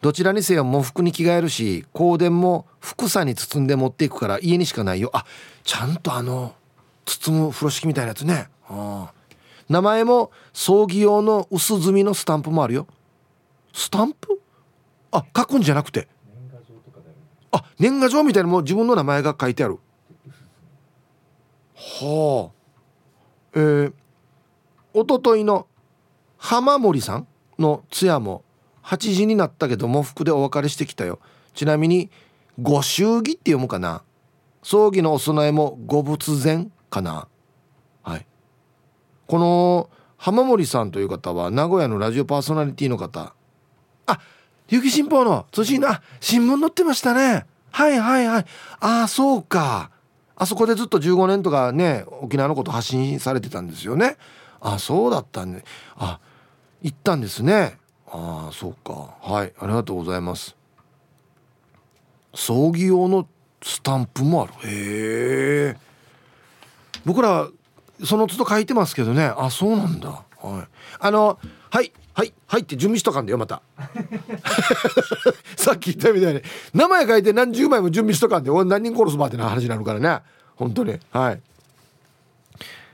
どちらにせよ喪服に着替えるし香典も袱紗に包んで持っていくから家にしかないよ。あちゃんとあの包む風呂敷みたいなやつね。名前も葬儀用の薄墨のスタンプもあるよ。スタンプ？あ書くんじゃなくて。あ年賀状みたいなも自分の名前が書いてある。はあ。えー、おとといの浜森さんの通夜も8時になったけど喪服でお別れしてきたよ。ちなみにご祝儀って読むかな。葬儀のお供えもご仏前かな。この浜森さんという方は名古屋のラジオパーソナリティの方。あ雪新報の通信あ新聞載ってましたね。はいはいはい。ああそうか。あそこでずっと15年とかね沖縄のこと発信されてたんですよね。あそうだったんで。あ行ったんですね。ああそうか。はいありがとうございます。葬儀用のスタンプもある。へえ僕らその都度書いてますけどね。あそうなんだ。はい。あのはいはいはいって準備しとかんだよまた。さっき言ったみたいに。名前書いて何十枚も準備しとかんで俺何人殺すばってな話になるからね。本当に。はい。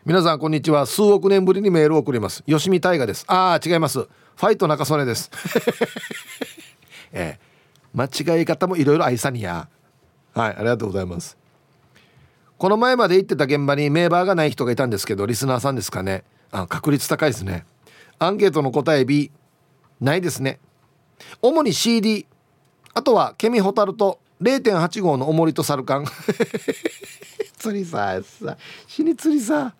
皆さんこんにちは。数億年ぶりにメールを送ります。吉見大河です。ああ違います。ファイト中曽根です。ええ。間違い方もいろいろ愛さにや。はいありがとうございます。この前まで行ってた現場にメーバーがない人がいたんですけどリスナーさんですかね。あ確率高いですね。アンケートの答え B ないですね。主に CD あとはケミホタルと0.8号の重りとサルカン。釣りささ死に釣りさ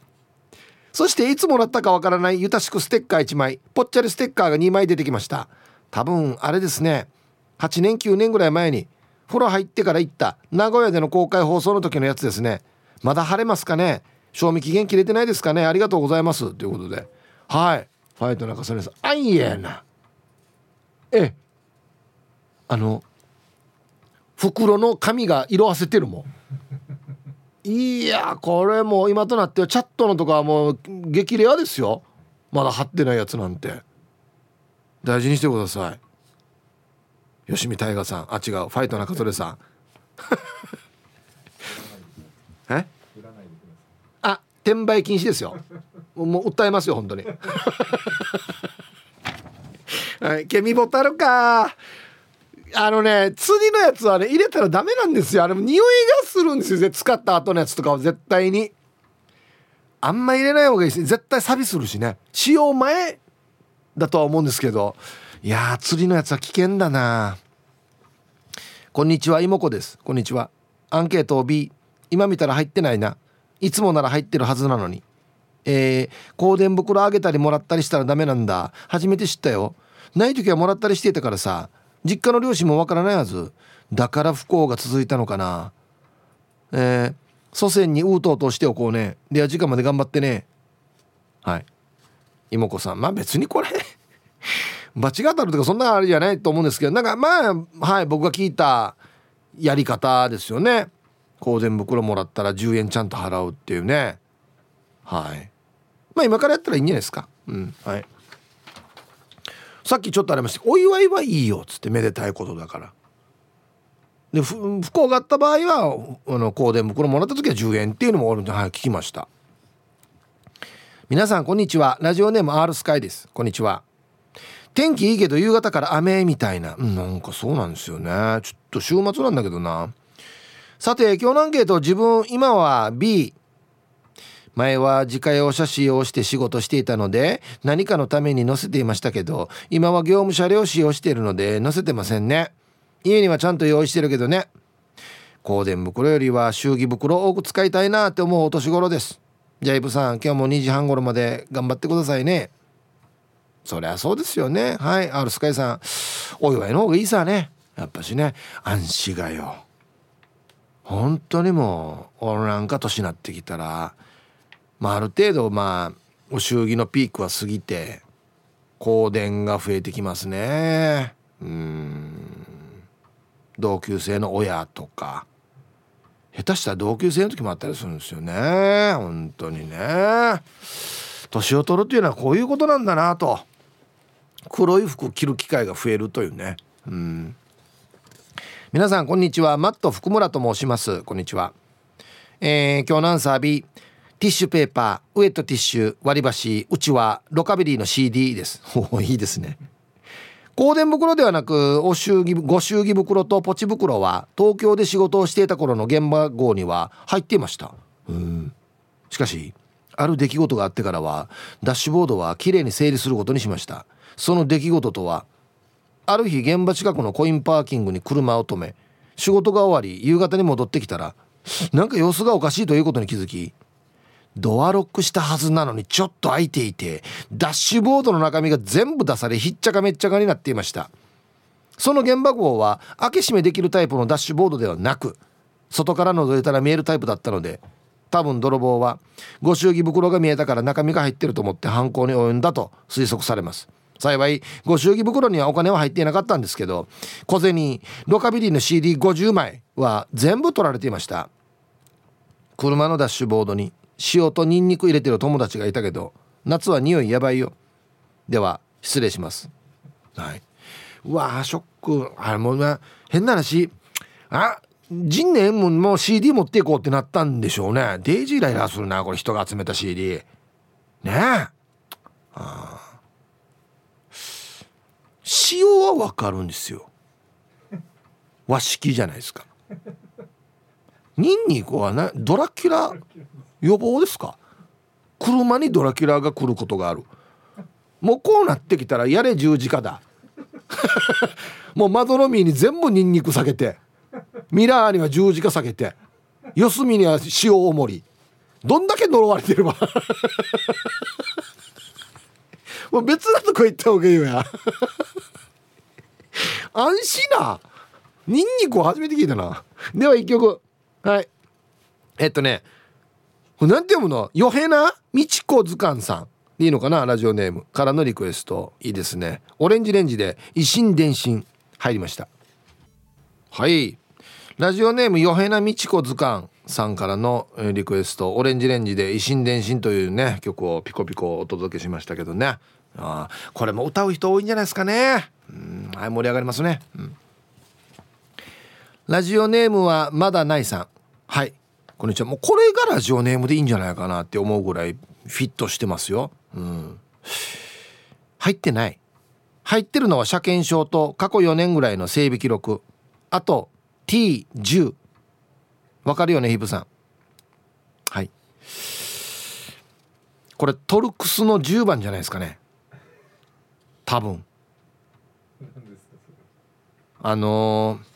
そしていつもらったかわからないゆたしくステッカー1枚。ぽっちゃりステッカーが2枚出てきました。多分あれですね。8年9年ぐらい前に風呂入ってから行った。名古屋での公開放送の時のやつですね。まだ晴れますかね。賞味期限切れてないですかね。ありがとうございます。ということで。はい。ファイト中曽根さんあいやな。え。あの袋の紙が色あせてるもん。いやこれもう今となってはチャットのとかはもう激レアですよ。まだ貼ってないやつなんて。大事にしてください。吉見大河さん。あ違う。ファイト中曽根さん。え？あ転売禁止ですよ。もう訴えますよ本当に。はい。ケミボタルか。あのね釣りのやつはね入れたらダメなんですよ。あれも匂いがするんですよ。使った後のやつとかは絶対に。あんま入れない方がいいし絶対錆するしね。使用前だとは思うんですけど。いや釣りのやつは危険だな。こんにちは妹子です。こんにちは。アンケートを B 今見たら入ってないな。いつもなら入ってるはずなのに。えー、香典袋あげたりもらったりしたらダメなんだ。初めて知ったよ。ない時はもらったりしていたからさ。実家の両親もわからないはず。だから不幸が続いたのかな。えー、祖先にうとうとしておこうね。では時間まで頑張ってね。はい。妹子さん。まあ別にこれ罰が当たるとかそんなあれじゃないと思うんですけどなんかまあはい僕が聞いたやり方ですよね。香典袋もらったら10円ちゃんと払うっていうね。はい。まあ今からやったらいいんじゃないですか。うん。はい。さっきちょっとありました。お祝いはいいよっつってめでたいことだから。で不幸があった場合はあの香典袋もらった時は10円っていうのもあるんで、はい、聞きました。皆さんこんにちは。ラジオネーム R スカイです。こんにちは。天気いいけど夕方から雨みたいな、うん、なんかそうなんですよね。ちょっと週末なんだけどな。さて今日のアンケート自分今は B 前は自家用車使用して仕事していたので何かのために乗せていましたけど今は業務車両使用しているので乗せてませんね。家にはちゃんと用意してるけどね。香典袋よりは祝儀袋を多く使いたいなって思うお年頃です。じゃあイブさん今日も2時半頃まで頑張ってくださいね。そりゃそうですよね。はい。R スカイさん。お祝いの方がいいさね。やっぱしね。安心がよ本当にもう俺なんか年なってきたら、まあ、ある程度まあお祝儀のピークは過ぎて香典が増えてきますね。うん。同級生の親とか。下手したら同級生の時もあったりするんですよね。本当にね。年を取るっていうのはこういうことなんだなと。黒い服着る機会が増えるというね。うん。皆さんこんにちは。マット福村と申します。こんにちは。えー、今日のアンサー B ティッシュペーパーウエットティッシュ割り箸うちはロカビリーの CD です。おいいですね。香典袋ではなくお祝儀ご祝儀袋とポチ袋は東京で仕事をしていた頃の現場号には入っていました。うん。しかしある出来事があってからはダッシュボードはきれいに整理することにしました。その出来事とはある日現場近くのコインパーキングに車を止め仕事が終わり夕方に戻ってきたらなんか様子がおかしいということに気づきドアロックしたはずなのにちょっと開いていてダッシュボードの中身が全部出されひっちゃかめっちゃかになっていました。その現場号は開け閉めできるタイプのダッシュボードではなく外から覗いたら見えるタイプだったので多分泥棒はご祝儀袋が見えたから中身が入ってると思って犯行に及んだと推測されます。幸いご祝儀袋にはお金は入っていなかったんですけど小銭ロカビリーの CD50 枚は全部取られていました。車のダッシュボードに塩とニンニク入れてる友達がいたけど夏は匂いやばいよ。では失礼します。はい。うわショック。あれもうな変な話。あ人年ももう CD 持っていこうってなったんでしょうね。デイジーライラするなこれ。人が集めた CD ねえ。ああ塩はわかるんですよ。和式じゃないですか。ニンニクはねドラキュラ予防ですか？車にドラキュラが来ることがある。もうこうなってきたらやれ十字架だ。もうまどろみに全部ニンニク下げてミラーには十字架下げて四隅には塩おもり。どんだけ呪われてればもう別なとこ行った方がいいよや安心な。ニンニクを初めて聞いたな。では一曲。はい。えっとね。なんて読むの？よへなみちこ図鑑さん。いいのかな？ラジオネーム。からのリクエスト。いいですね。オレンジレンジで維新伝心。入りました。はい。ラジオネーム。よへなみちこ図鑑さんからのリクエスト「オレンジレンジ」で「維新伝心」というね曲をピコピコお届けしましたけどね。あこれも歌う人多いんじゃないですかね。うんはい盛り上がりますね、うん、ラジオネームはまだないさん。はいこんにちは。もうこれがラジオネームでいいんじゃないかなって思うぐらいフィットしてますよ。うん。入ってない。入ってるのは車検証と過去4年ぐらいの整備記録。あと T10 わかるよねヒブさん。はい。これトルクスの10番じゃないですかね。多分。あのー、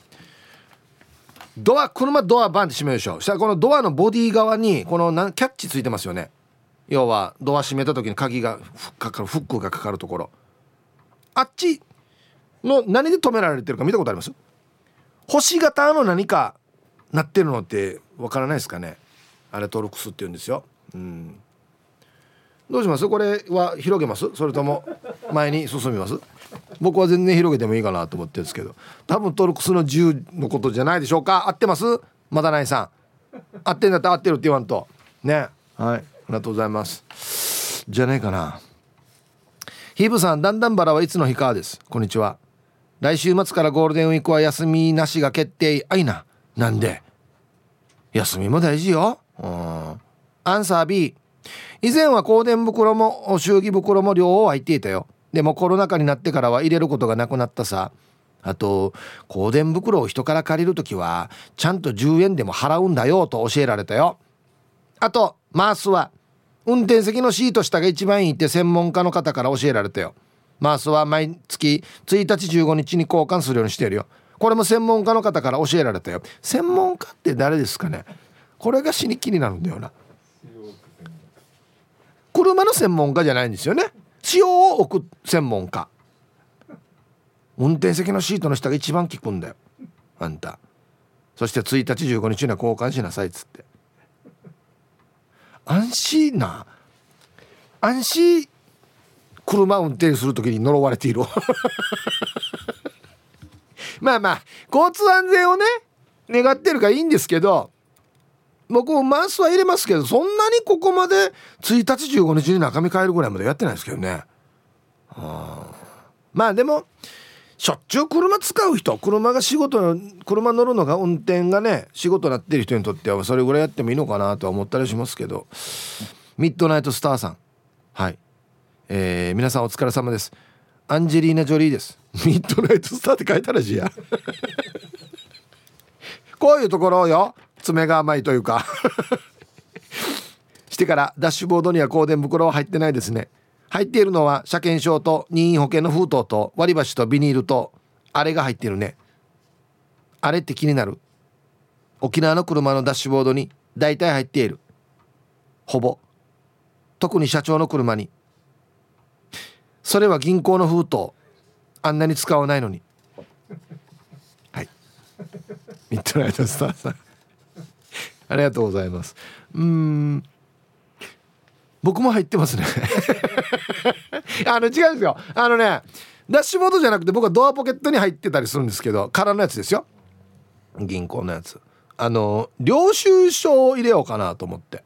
ドア車ドアバンって閉めるでしょ。そしたらこのドアのボディ側にこのなキャッチついてますよね。要はドア閉めた時に鍵がかかるフックがかかるところ。あっちの何で止められてるか見たことあります？星型の何かなってるのってわからないですかね？あれトルクスって言うんですよ。うん。どうします？これは広げます？それとも前に進みます？僕は全然広げてもいいかなと思ってるんですけど。多分トルクスの10のことじゃないでしょうか？合ってます？まだないさん。合ってんだったら合ってるって言わんと。ね。はい。ありがとうございます。じゃねえかな。ヒーブさんだんだんバラはいつの日かです。こんにちは。来週末からゴールデンウィークは休みなしが決定。あいな。なんで？休みも大事よ。うん。アンサー B 以前は香典袋も祝儀袋も両方入っていたよ。でもコロナ禍になってからは入れることがなくなったさ。あと香典袋を人から借りる時はちゃんと10円でも払うんだよと教えられたよ。あとマースは運転席のシート下が一番いいって専門家の方から教えられたよ。マースは毎月1日15日に交換するようにしてるよ。これも専門家の方から教えられたよ。専門家って誰ですかね？これが死に気になるんだよな。車の専門家じゃないんですよね。塩を置く専門家。運転席のシートの下が一番効くんだよあんた。そして1日15日には交換しなさいっつって。安心な安心車運転する時に呪われている まあまあ交通安全をね願ってるからいいんですけど僕もマウスは入れますけどそんなにここまで1日15日に中身変えるぐらいまでやってないですけどね。まあでもしょっちゅう車使う人車が仕事の車乗るのが運転がね仕事になってる人にとってはそれぐらいやってもいいのかなとは思ったりしますけど。ミッドナイトスターさん。はい。えー、皆さんお疲れ様です。アンジェリーナ・ジョリーです。ミッドナイトスターって書いたらしいや。こういうところよ。爪が甘いというか。してからダッシュボードには香典袋は入ってないですね。入っているのは車検証と任意保険の封筒と割り箸とビニールとあれが入ってるね。あれって気になる。沖縄の車のダッシュボードに大体入っている。ほぼ。特に社長の車に。それは銀行の封筒。あんなに使わないのに。はい。ミッドナイトスターさん。ありがとうございます。うん。僕も入ってますね。あの違うんですよ。あのねダッシュボードじゃなくて僕はドアポケットに入ってたりするんですけど空のやつですよ。銀行のやつ。あの領収書を入れようかなと思って。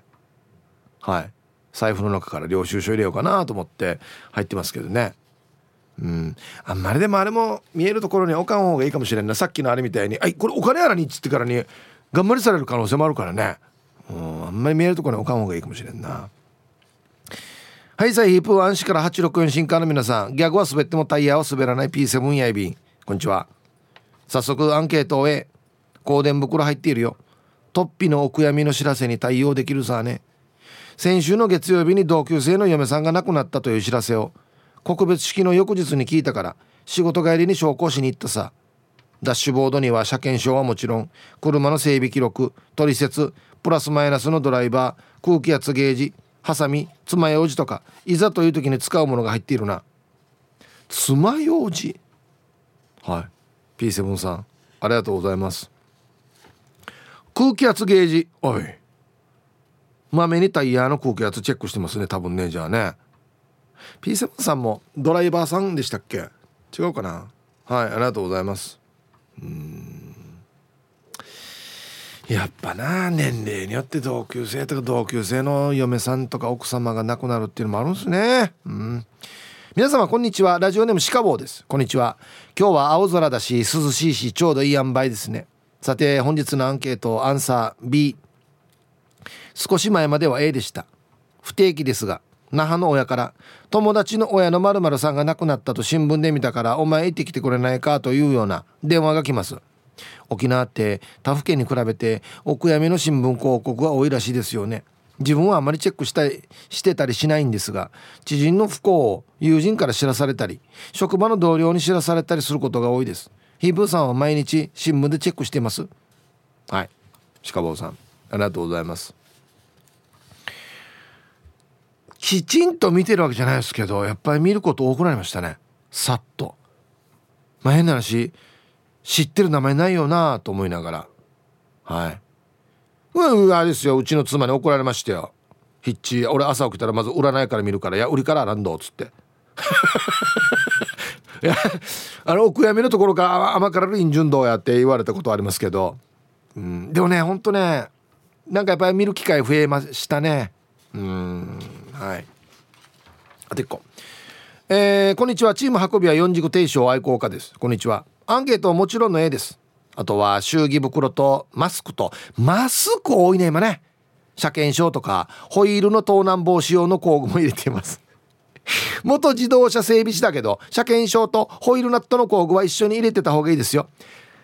はい。財布の中から領収書入れようかなと思って入ってますけどね。うん。あんまりでもあれも見えるところに置かん方がいいかもしれんな。さっきのあれみたいに「あいこれお金やらに」っつってからに頑張りされる可能性もあるからね。うんあんまり見えるところに置かん方がいいかもしれんな。はいさあヒープワン市から864新刊の皆さん。ギャグは滑ってもタイヤは滑らない P7 やいびん。こんにちは。早速アンケートを終え香典袋入っているよ。トッピのお悔やみの知らせに対応できるさね。先週の月曜日に同級生の嫁さんが亡くなったという知らせを。告別式の翌日に聞いたから仕事帰りに証拠しに行ったさ。ダッシュボードには車検証はもちろん車の整備記録取説プラスマイナスのドライバー空気圧ゲージハサミ爪楊枝とかいざという時に使うものが入っているな。爪楊枝？はい。P7 さんありがとうございます。空気圧ゲージ。おい。まめにタイヤの空気圧チェックしてますね多分ねじゃあね。P7 さんもドライバーさんでしたっけ？違うかな？はいありがとうございます。うん。やっぱな年齢によって同級生とか同級生の嫁さんとか奥様が亡くなるっていうのもあるんですね。うん。皆様こんにちは。ラジオネームシカボーです。こんにちは。今日は青空だし涼しいしちょうどいい塩梅ですね。さて本日のアンケートアンサー B 少し前までは A でした。不定期ですが那覇の親から友達の親の〇〇さんが亡くなったと新聞で見たからお前行ってきてくれないかというような電話が来ます。沖縄って他府県に比べてお悔やみの新聞広告が多いらしいですよね。自分はあまりチェックしたしてたりしないんですが知人の不幸を友人から知らされたり職場の同僚に知らされたりすることが多いです。ヒープーさんは毎日新聞でチェックしてます。はい。鹿坊さんありがとうございます。きちんと見てるわけじゃないですけどやっぱり見ること多くなりましたね。さっと。まあ変な話知ってる名前ないよなと思いながら。はい。うんあれですよ。うちの妻に怒られましたよ。ヒッチ俺朝起きたらまず占いから見るから「いや売りからなんど」っつって。いやあのお悔やみのところから甘辛るイン順道やって言われたことありますけど、うん、でもねほんとねなんかやっぱり見る機会増えましたね。うん。はい。あと1個。えー、こんにちは。チーム運びは四軸定称愛好家です。こんにちは。アンケートはもちろんの A です。あとは祝儀袋とマスクと。マスク多いね今ね。車検証とかホイールの盗難防止用の工具も入れています。元自動車整備士だけど車検証とホイールナットの工具は一緒に入れてた方がいいですよ。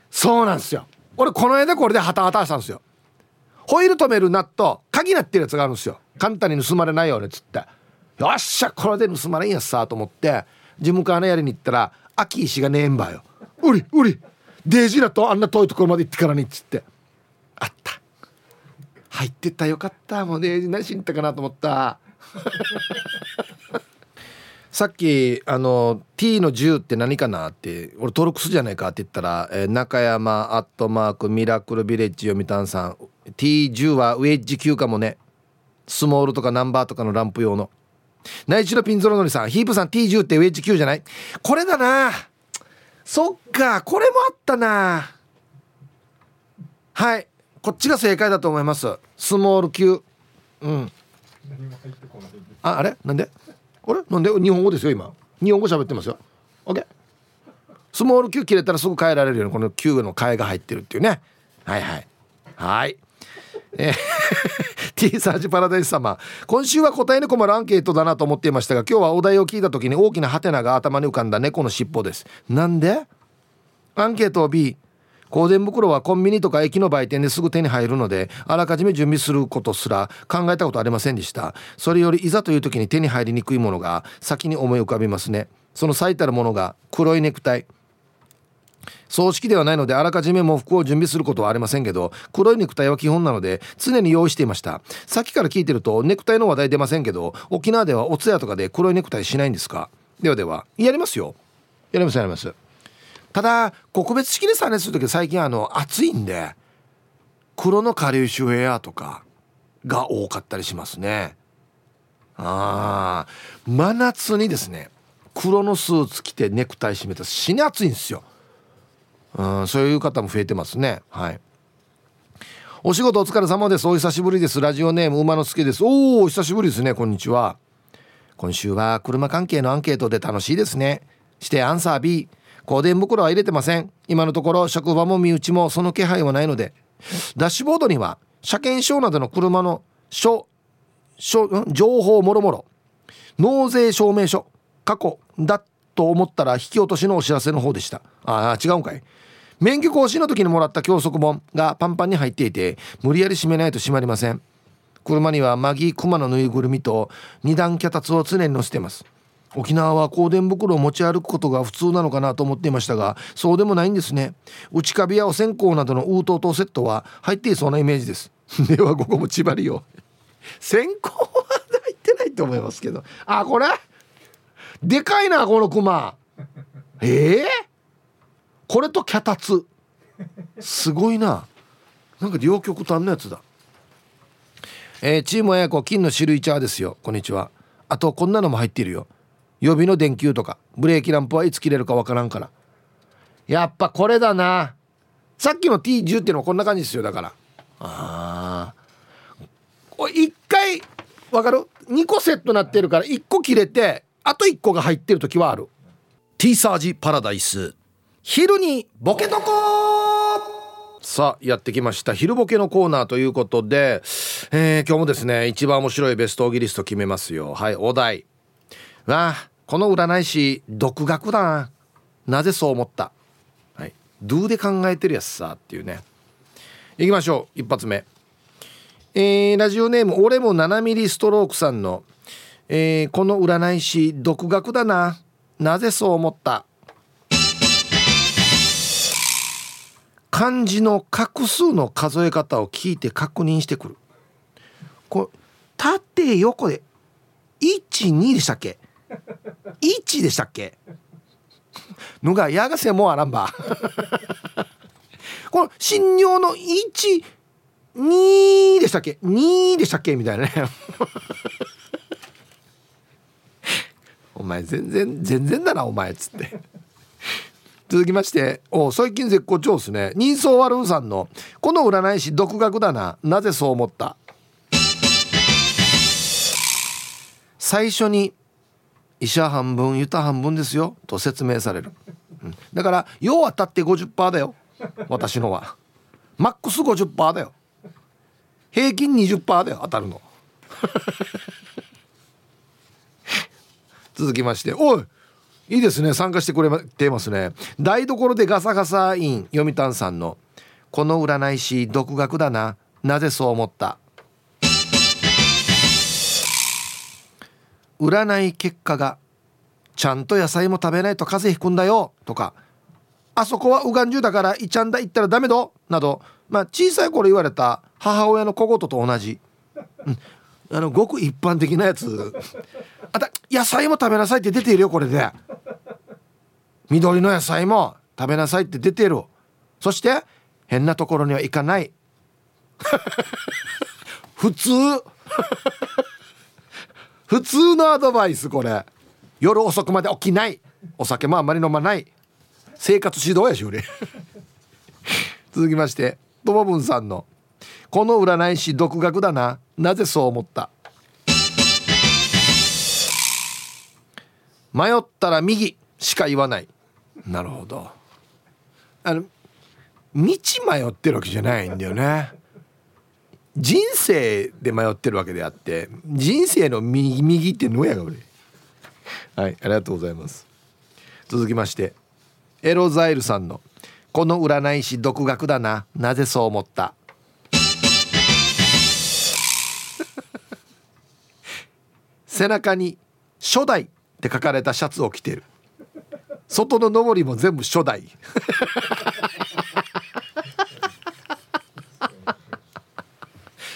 そうなんですよ。俺この間これでハタハタしたんですよ。ホイール止めるナット鍵なってるやつがあるんですよ。簡単に盗まれないよねっつって。よっしゃこれで盗まれんやつさと思って事務官のやりに行ったら秋石がねえんばよ。うりうり。デージだとあんな遠いところまで行ってからにっつって。あった。入ってたよかった。もうデージ何しに行ったかなと思った。さっきあの T の10って何かなって俺登録するじゃないかって言ったら、えー、中山アットマークミラクルビレッジ読谷さん T10 はウェッジ級かもねスモールとかナンバーとかのランプ用の。内地のピンゾロのりさんヒープさん T10 ってウェッジ級じゃない？これだな。そっかこれもあったな。はい。こっちが正解だと思います。スモール級うん。ああれ？なんで？あれ？なんで？日本語ですよ今。日本語喋ってますよ。OK スモール級切れたらすぐ変えられるようにこの9の替えが入ってるっていうね。はいはい。はい。えー、T サージパラダイス様。今週は答えに困るアンケートだなと思っていましたが今日はお題を聞いた時に大きなハテナが頭に浮かんだ猫の尻尾です。なんで？アンケート B 香典袋はコンビニとか駅の売店ですぐ手に入るのであらかじめ準備することすら考えたことありませんでした。それよりいざという時に手に入りにくいものが先に思い浮かびますね。その最たるものが黒いネクタイ。葬式ではないのであらかじめ喪服を準備することはありませんけど黒いネクタイは基本なので常に用意していました。さっきから聞いてるとネクタイの話題出ませんけど沖縄ではお通夜とかで黒いネクタイしないんですか？ではではやりますよ。やりますやります。ただ告別式で参列する時最近あの暑いんで黒の顆粒シュエアとかが多かったりしますね。あ真夏にですね黒のスーツ着てネクタイ締めたら死に暑いんですよ。うんそういう方も増えてますね。はい。お仕事お疲れ様です。お久しぶりです。ラジオネーム馬の助です。おお久しぶりですね。こんにちは。今週は車関係のアンケートで楽しいですね。してアンサー B 香典袋は入れてません。今のところ職場も身内もその気配はないので。ダッシュボードには車検証などの車の書情報もろもろ。納税証明書。過去だと思ったら引き落としのお知らせの方でした。ああ違うんかい。免許更新の時にもらった教則本がパンパンに入っていて無理やり閉めないと閉まりません。車にはマギークマのぬいぐるみと二段脚立を常に乗せてます。沖縄は香典袋を持ち歩くことが普通なのかなと思っていましたがそうでもないんですね。内カビやお線香などのウートウトセットは入っていそうなイメージです。ではここも千葉りよ 線香は入ってないと思いますけど。あこれ？でかいなこのクマえ？えー、これと脚立。すごいな。なんか両極端のやつだ。えー、チーム親子金の種類チャーですよ。こんにちは。あとこんなのも入っているよ。予備の電球とかブレーキランプはいつ切れるかわからんから。やっぱこれだな。さっきの T10 っていうのはこんな感じですよ。だから。ああ1回わかる？2個セットなってるから1個切れてあと1個が入ってる時はある。T サージパラダイス。昼にボケとこさあやってきました。昼ボケのコーナーということで、えー、今日もですね一番面白いベストオギリスト決めますよ。はいお題。わあこの占い師独学だな。なぜそう思った？はい。ドゥで考えてるやつさっていうね。いきましょう。一発目。えー、ラジオネーム俺も7ミリストロークさんの、えー、この占い師独学だな。なぜそう思った？漢字の画数の数え方を聞いて確認してくる。これ縦横で12でしたっけ？1でしたっけ？のがやがせもあらんば。この新尿の12でしたっけ？2でしたっけ？みたいなね。お前全然全然だなお前っつって。続きましてお最近絶好調ですね。人相悪うさんの「この占い師独学だな。なぜそう思った?」最初に「医者半分ユタ半分ですよ」と説明される、うん、だから「要はたって50%だよ。私のは。マックス50%だよ。平均20%だよ当たるの。続きまして「おいいいですね。参加してくれてますね。台所でガサガサイン読谷さんの「この占い師独学だな。なぜそう思った?」占い結果が「ちゃんと野菜も食べないと風邪ひくんだよ」とか「あそこはうがんじゅだからいちゃんだ行ったらダメだ」などまあ小さい頃言われた母親の小言と同じ、うん、あのごく一般的なやつ。あた野菜も食べなさいって出ているよこれで。緑の野菜も食べなさいって出てる。そして変なところには行かない。普通。普通のアドバイスこれ。夜遅くまで起きない。お酒もあまり飲まない。生活指導やし俺。続きましてともぶんさんの「この占い師独学だな。なぜそう思った?」迷ったら右しか言わない。なるほど。あの道迷ってるわけじゃないんだよね。人生で迷ってるわけであって人生の右右ってのやが俺はいありがとうございます。続きましてエロザイルさんの「この占い師独学だな。なぜそう思った? 」背中に「初代」って書かれたシャツを着てる。外の上りも全部初代。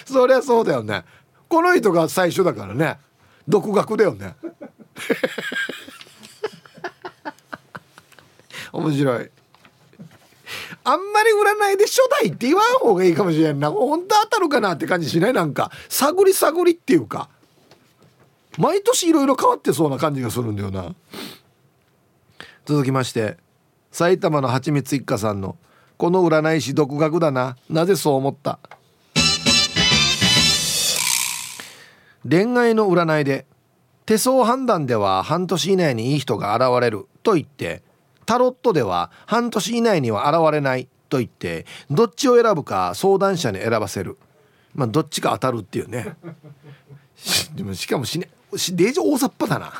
そりゃそうだよね。この人が最初だからね。独学だよね。面白い。あんまり占いで初代って言わん方がいいかもしれんな。本当当たるかなって感じしない？なんか探り探りっていうか。毎年いろいろ変わってそうな感じがするんだよな。続きまして埼玉のはちみつ一家さんの「この占い師独学だな。なぜそう思った?」恋愛の占いで手相判断では半年以内にいい人が現れると言ってタロットでは半年以内には現れないと言ってどっちを選ぶか相談者に選ばせる。まあどっちか当たるっていうね。でもしかもしねデージ大雑把だな。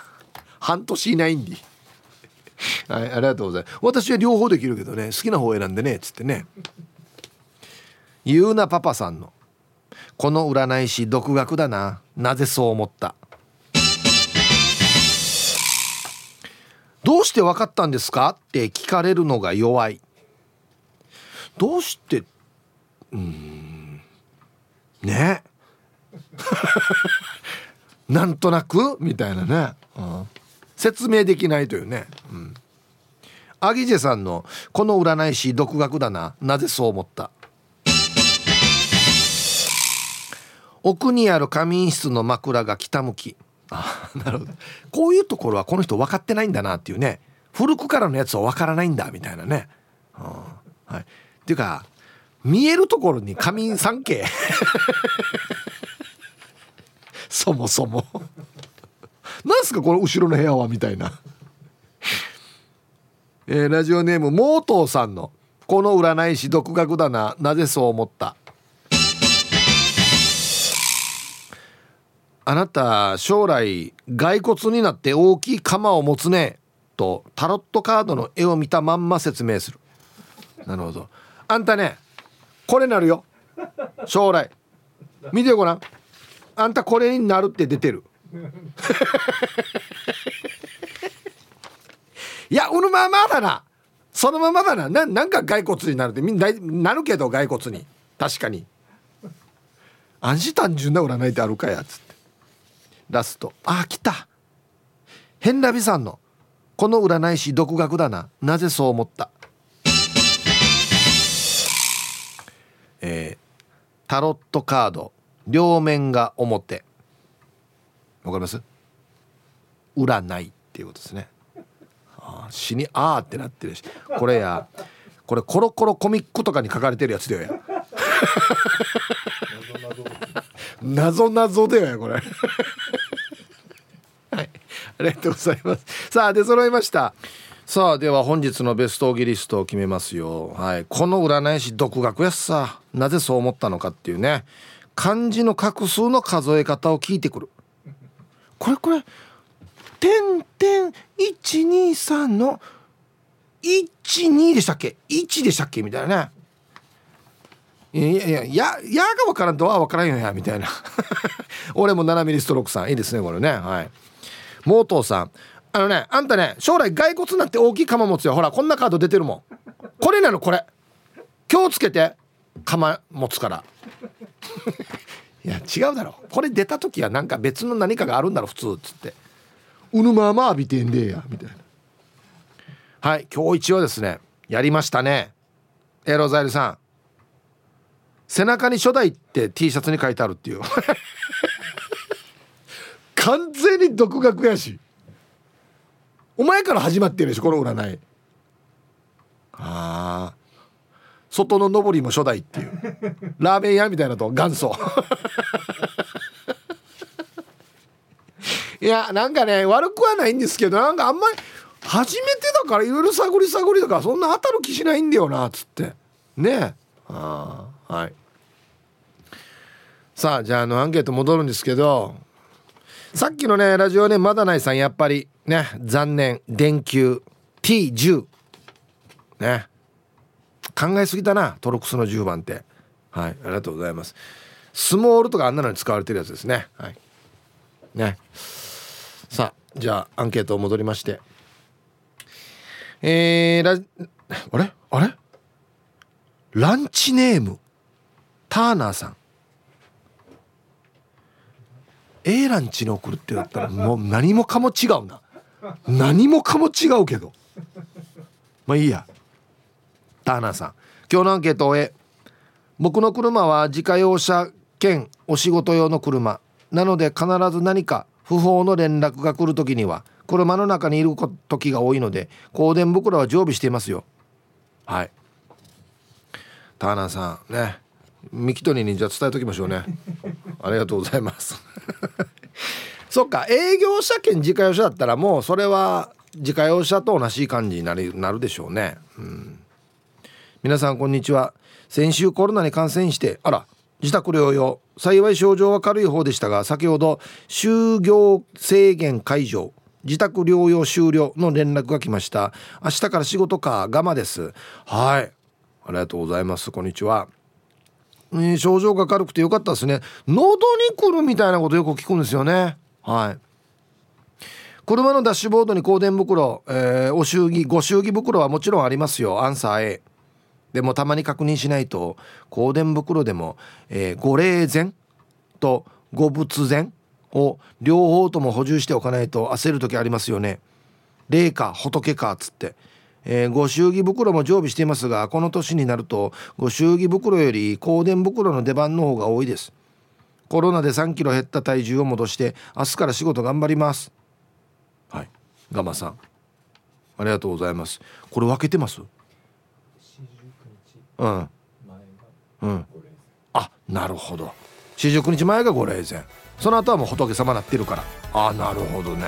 半年以内に。はいありがとうございます。私は両方できるけどね好きな方選んでねっつってね。ゆうなパパさんの「この占い師独学だな。なぜそう思った」どうして分かったんですか？って聞かれるのが弱い。どうして？うん。ね。なんとなく？みたいなね、うん、説明できないというね、うん、アギジェさんの「この占い師独学だな。なぜそう思った?」奥にある仮眠室の枕が北向き。あなるほど。こういうところはこの人分かってないんだなっていうね。古くからのやつは分からないんだみたいなね、うん、はい、っていうか見えるところに仮眠 3K そもそも。なんすかこの後ろの部屋はみたいな。えー、ラジオネームモートーさんの「この占い師独学だななぜそう思った」あなた将来骸骨になって大きい鎌を持つねとタロットカードの絵を見たまんま説明する。なるほど。あんたねこれなるよ。将来。見てごらん。あんたこれになるって出てる。いやうぬままだな。そのままだな。ななんか骸骨になるって。みんななるけど骸骨に。確かに。安心単純な占いってあるかやつって。ラスト。あ来た。変ラビさんのこの占い師独学だな。なぜそう思った？えー、タロットカード両面が表。わかります？占いっていうことですね。あ死にあーってなってるし。これやこれコロコロコミックとかに書かれてるやつだよや。謎謎だよやこれ。はい。ありがとうございます。さあ出揃いました。さあでは本日のベストギリストを決めますよ。はい。この占い師独学やっさ。なぜそう思ったのかっていうね。漢字の画数の数え方を聞いてくる。これこれ点点123の12でしたっけ？1でしたっけ？みたいなね。いやいやいややが分からんとは分からんよやみたいな。俺も7ミリストロークさん。いいですねこれね。はい。モートーさん。あのねあんたね将来骸骨なって大きい釜持つよ。ほらこんなカード出てるもん。これなのこれ。気をつけて。釜持つから。いや違うだろ。これ出た時はなんか別の何かがあるんだろ普通っつって。うぬまま浴びてんでやみたいな。はい今日一はですねやりましたね。エロザイルさん。背中に初代って T シャツに書いてあるっていう。完全に独学やし。お前から始まってるでしょこの占いああ外の上りも初代っていう。ラーメン屋みたいなと元祖。いやなんかね悪くはないんですけどなんかあんまり初めてだからいろいろ探り探りだからそんな当たる気しないんだよなっつって。ね。あはい。さあじゃああのアンケート戻るんですけどさっきのねラジオねまだないさんやっぱりね残念電球 T10 ね考えすぎたなトロクスの10番ってはいありがとうございます。スモールとかあんなのに使われてるやつですね。はい。ね。さあじゃあアンケート戻りまして。えー、ラあれ？あれ？ランチネームターナーさん。A ランチに送るってなったらもう何もかも違うな。何もかも違うけど。まあいいや。ターナーさん。今日のアンケートを終え僕の車は自家用車兼お仕事用の車。なので必ず何か不法の連絡が来る時には車の中にいる時が多いので香典袋は常備していますよ。はい。ターナーさんね。ミキトニにじゃあ伝えときましょうね。ありがとうございます。そっか営業車兼自家用車だったらもうそれは自家用車と同じ感じになるなるでしょうね。うん。皆さんこんにちは。先週コロナに感染してあら自宅療養幸い症状は軽い方でしたが先ほど就業制限解除自宅療養終了の連絡が来ました。明日から仕事かガマです。はい。ありがとうございます。こんにちは、えー、症状が軽くてよかったですね。喉に来るみたいなことよく聞くんですよね。はい。車のダッシュボードに香典袋、えー、お祝儀ご祝儀袋はもちろんありますよ。アンサー A でもたまに確認しないと香典袋でも、えー、ご霊前とご仏前を両方とも補充しておかないと焦る時ありますよね。霊か仏かっつって、えー、ご祝儀袋も常備していますがこの年になるとご祝儀袋より香典袋の出番の方が多いです。コロナで3キロ減った体重を戻して明日から仕事頑張ります。はい。ガマさんありがとうございます。これ分けてます？うん。うん。あなるほど。四十九日前がご霊前その後はもう仏様なってるから。あなるほどね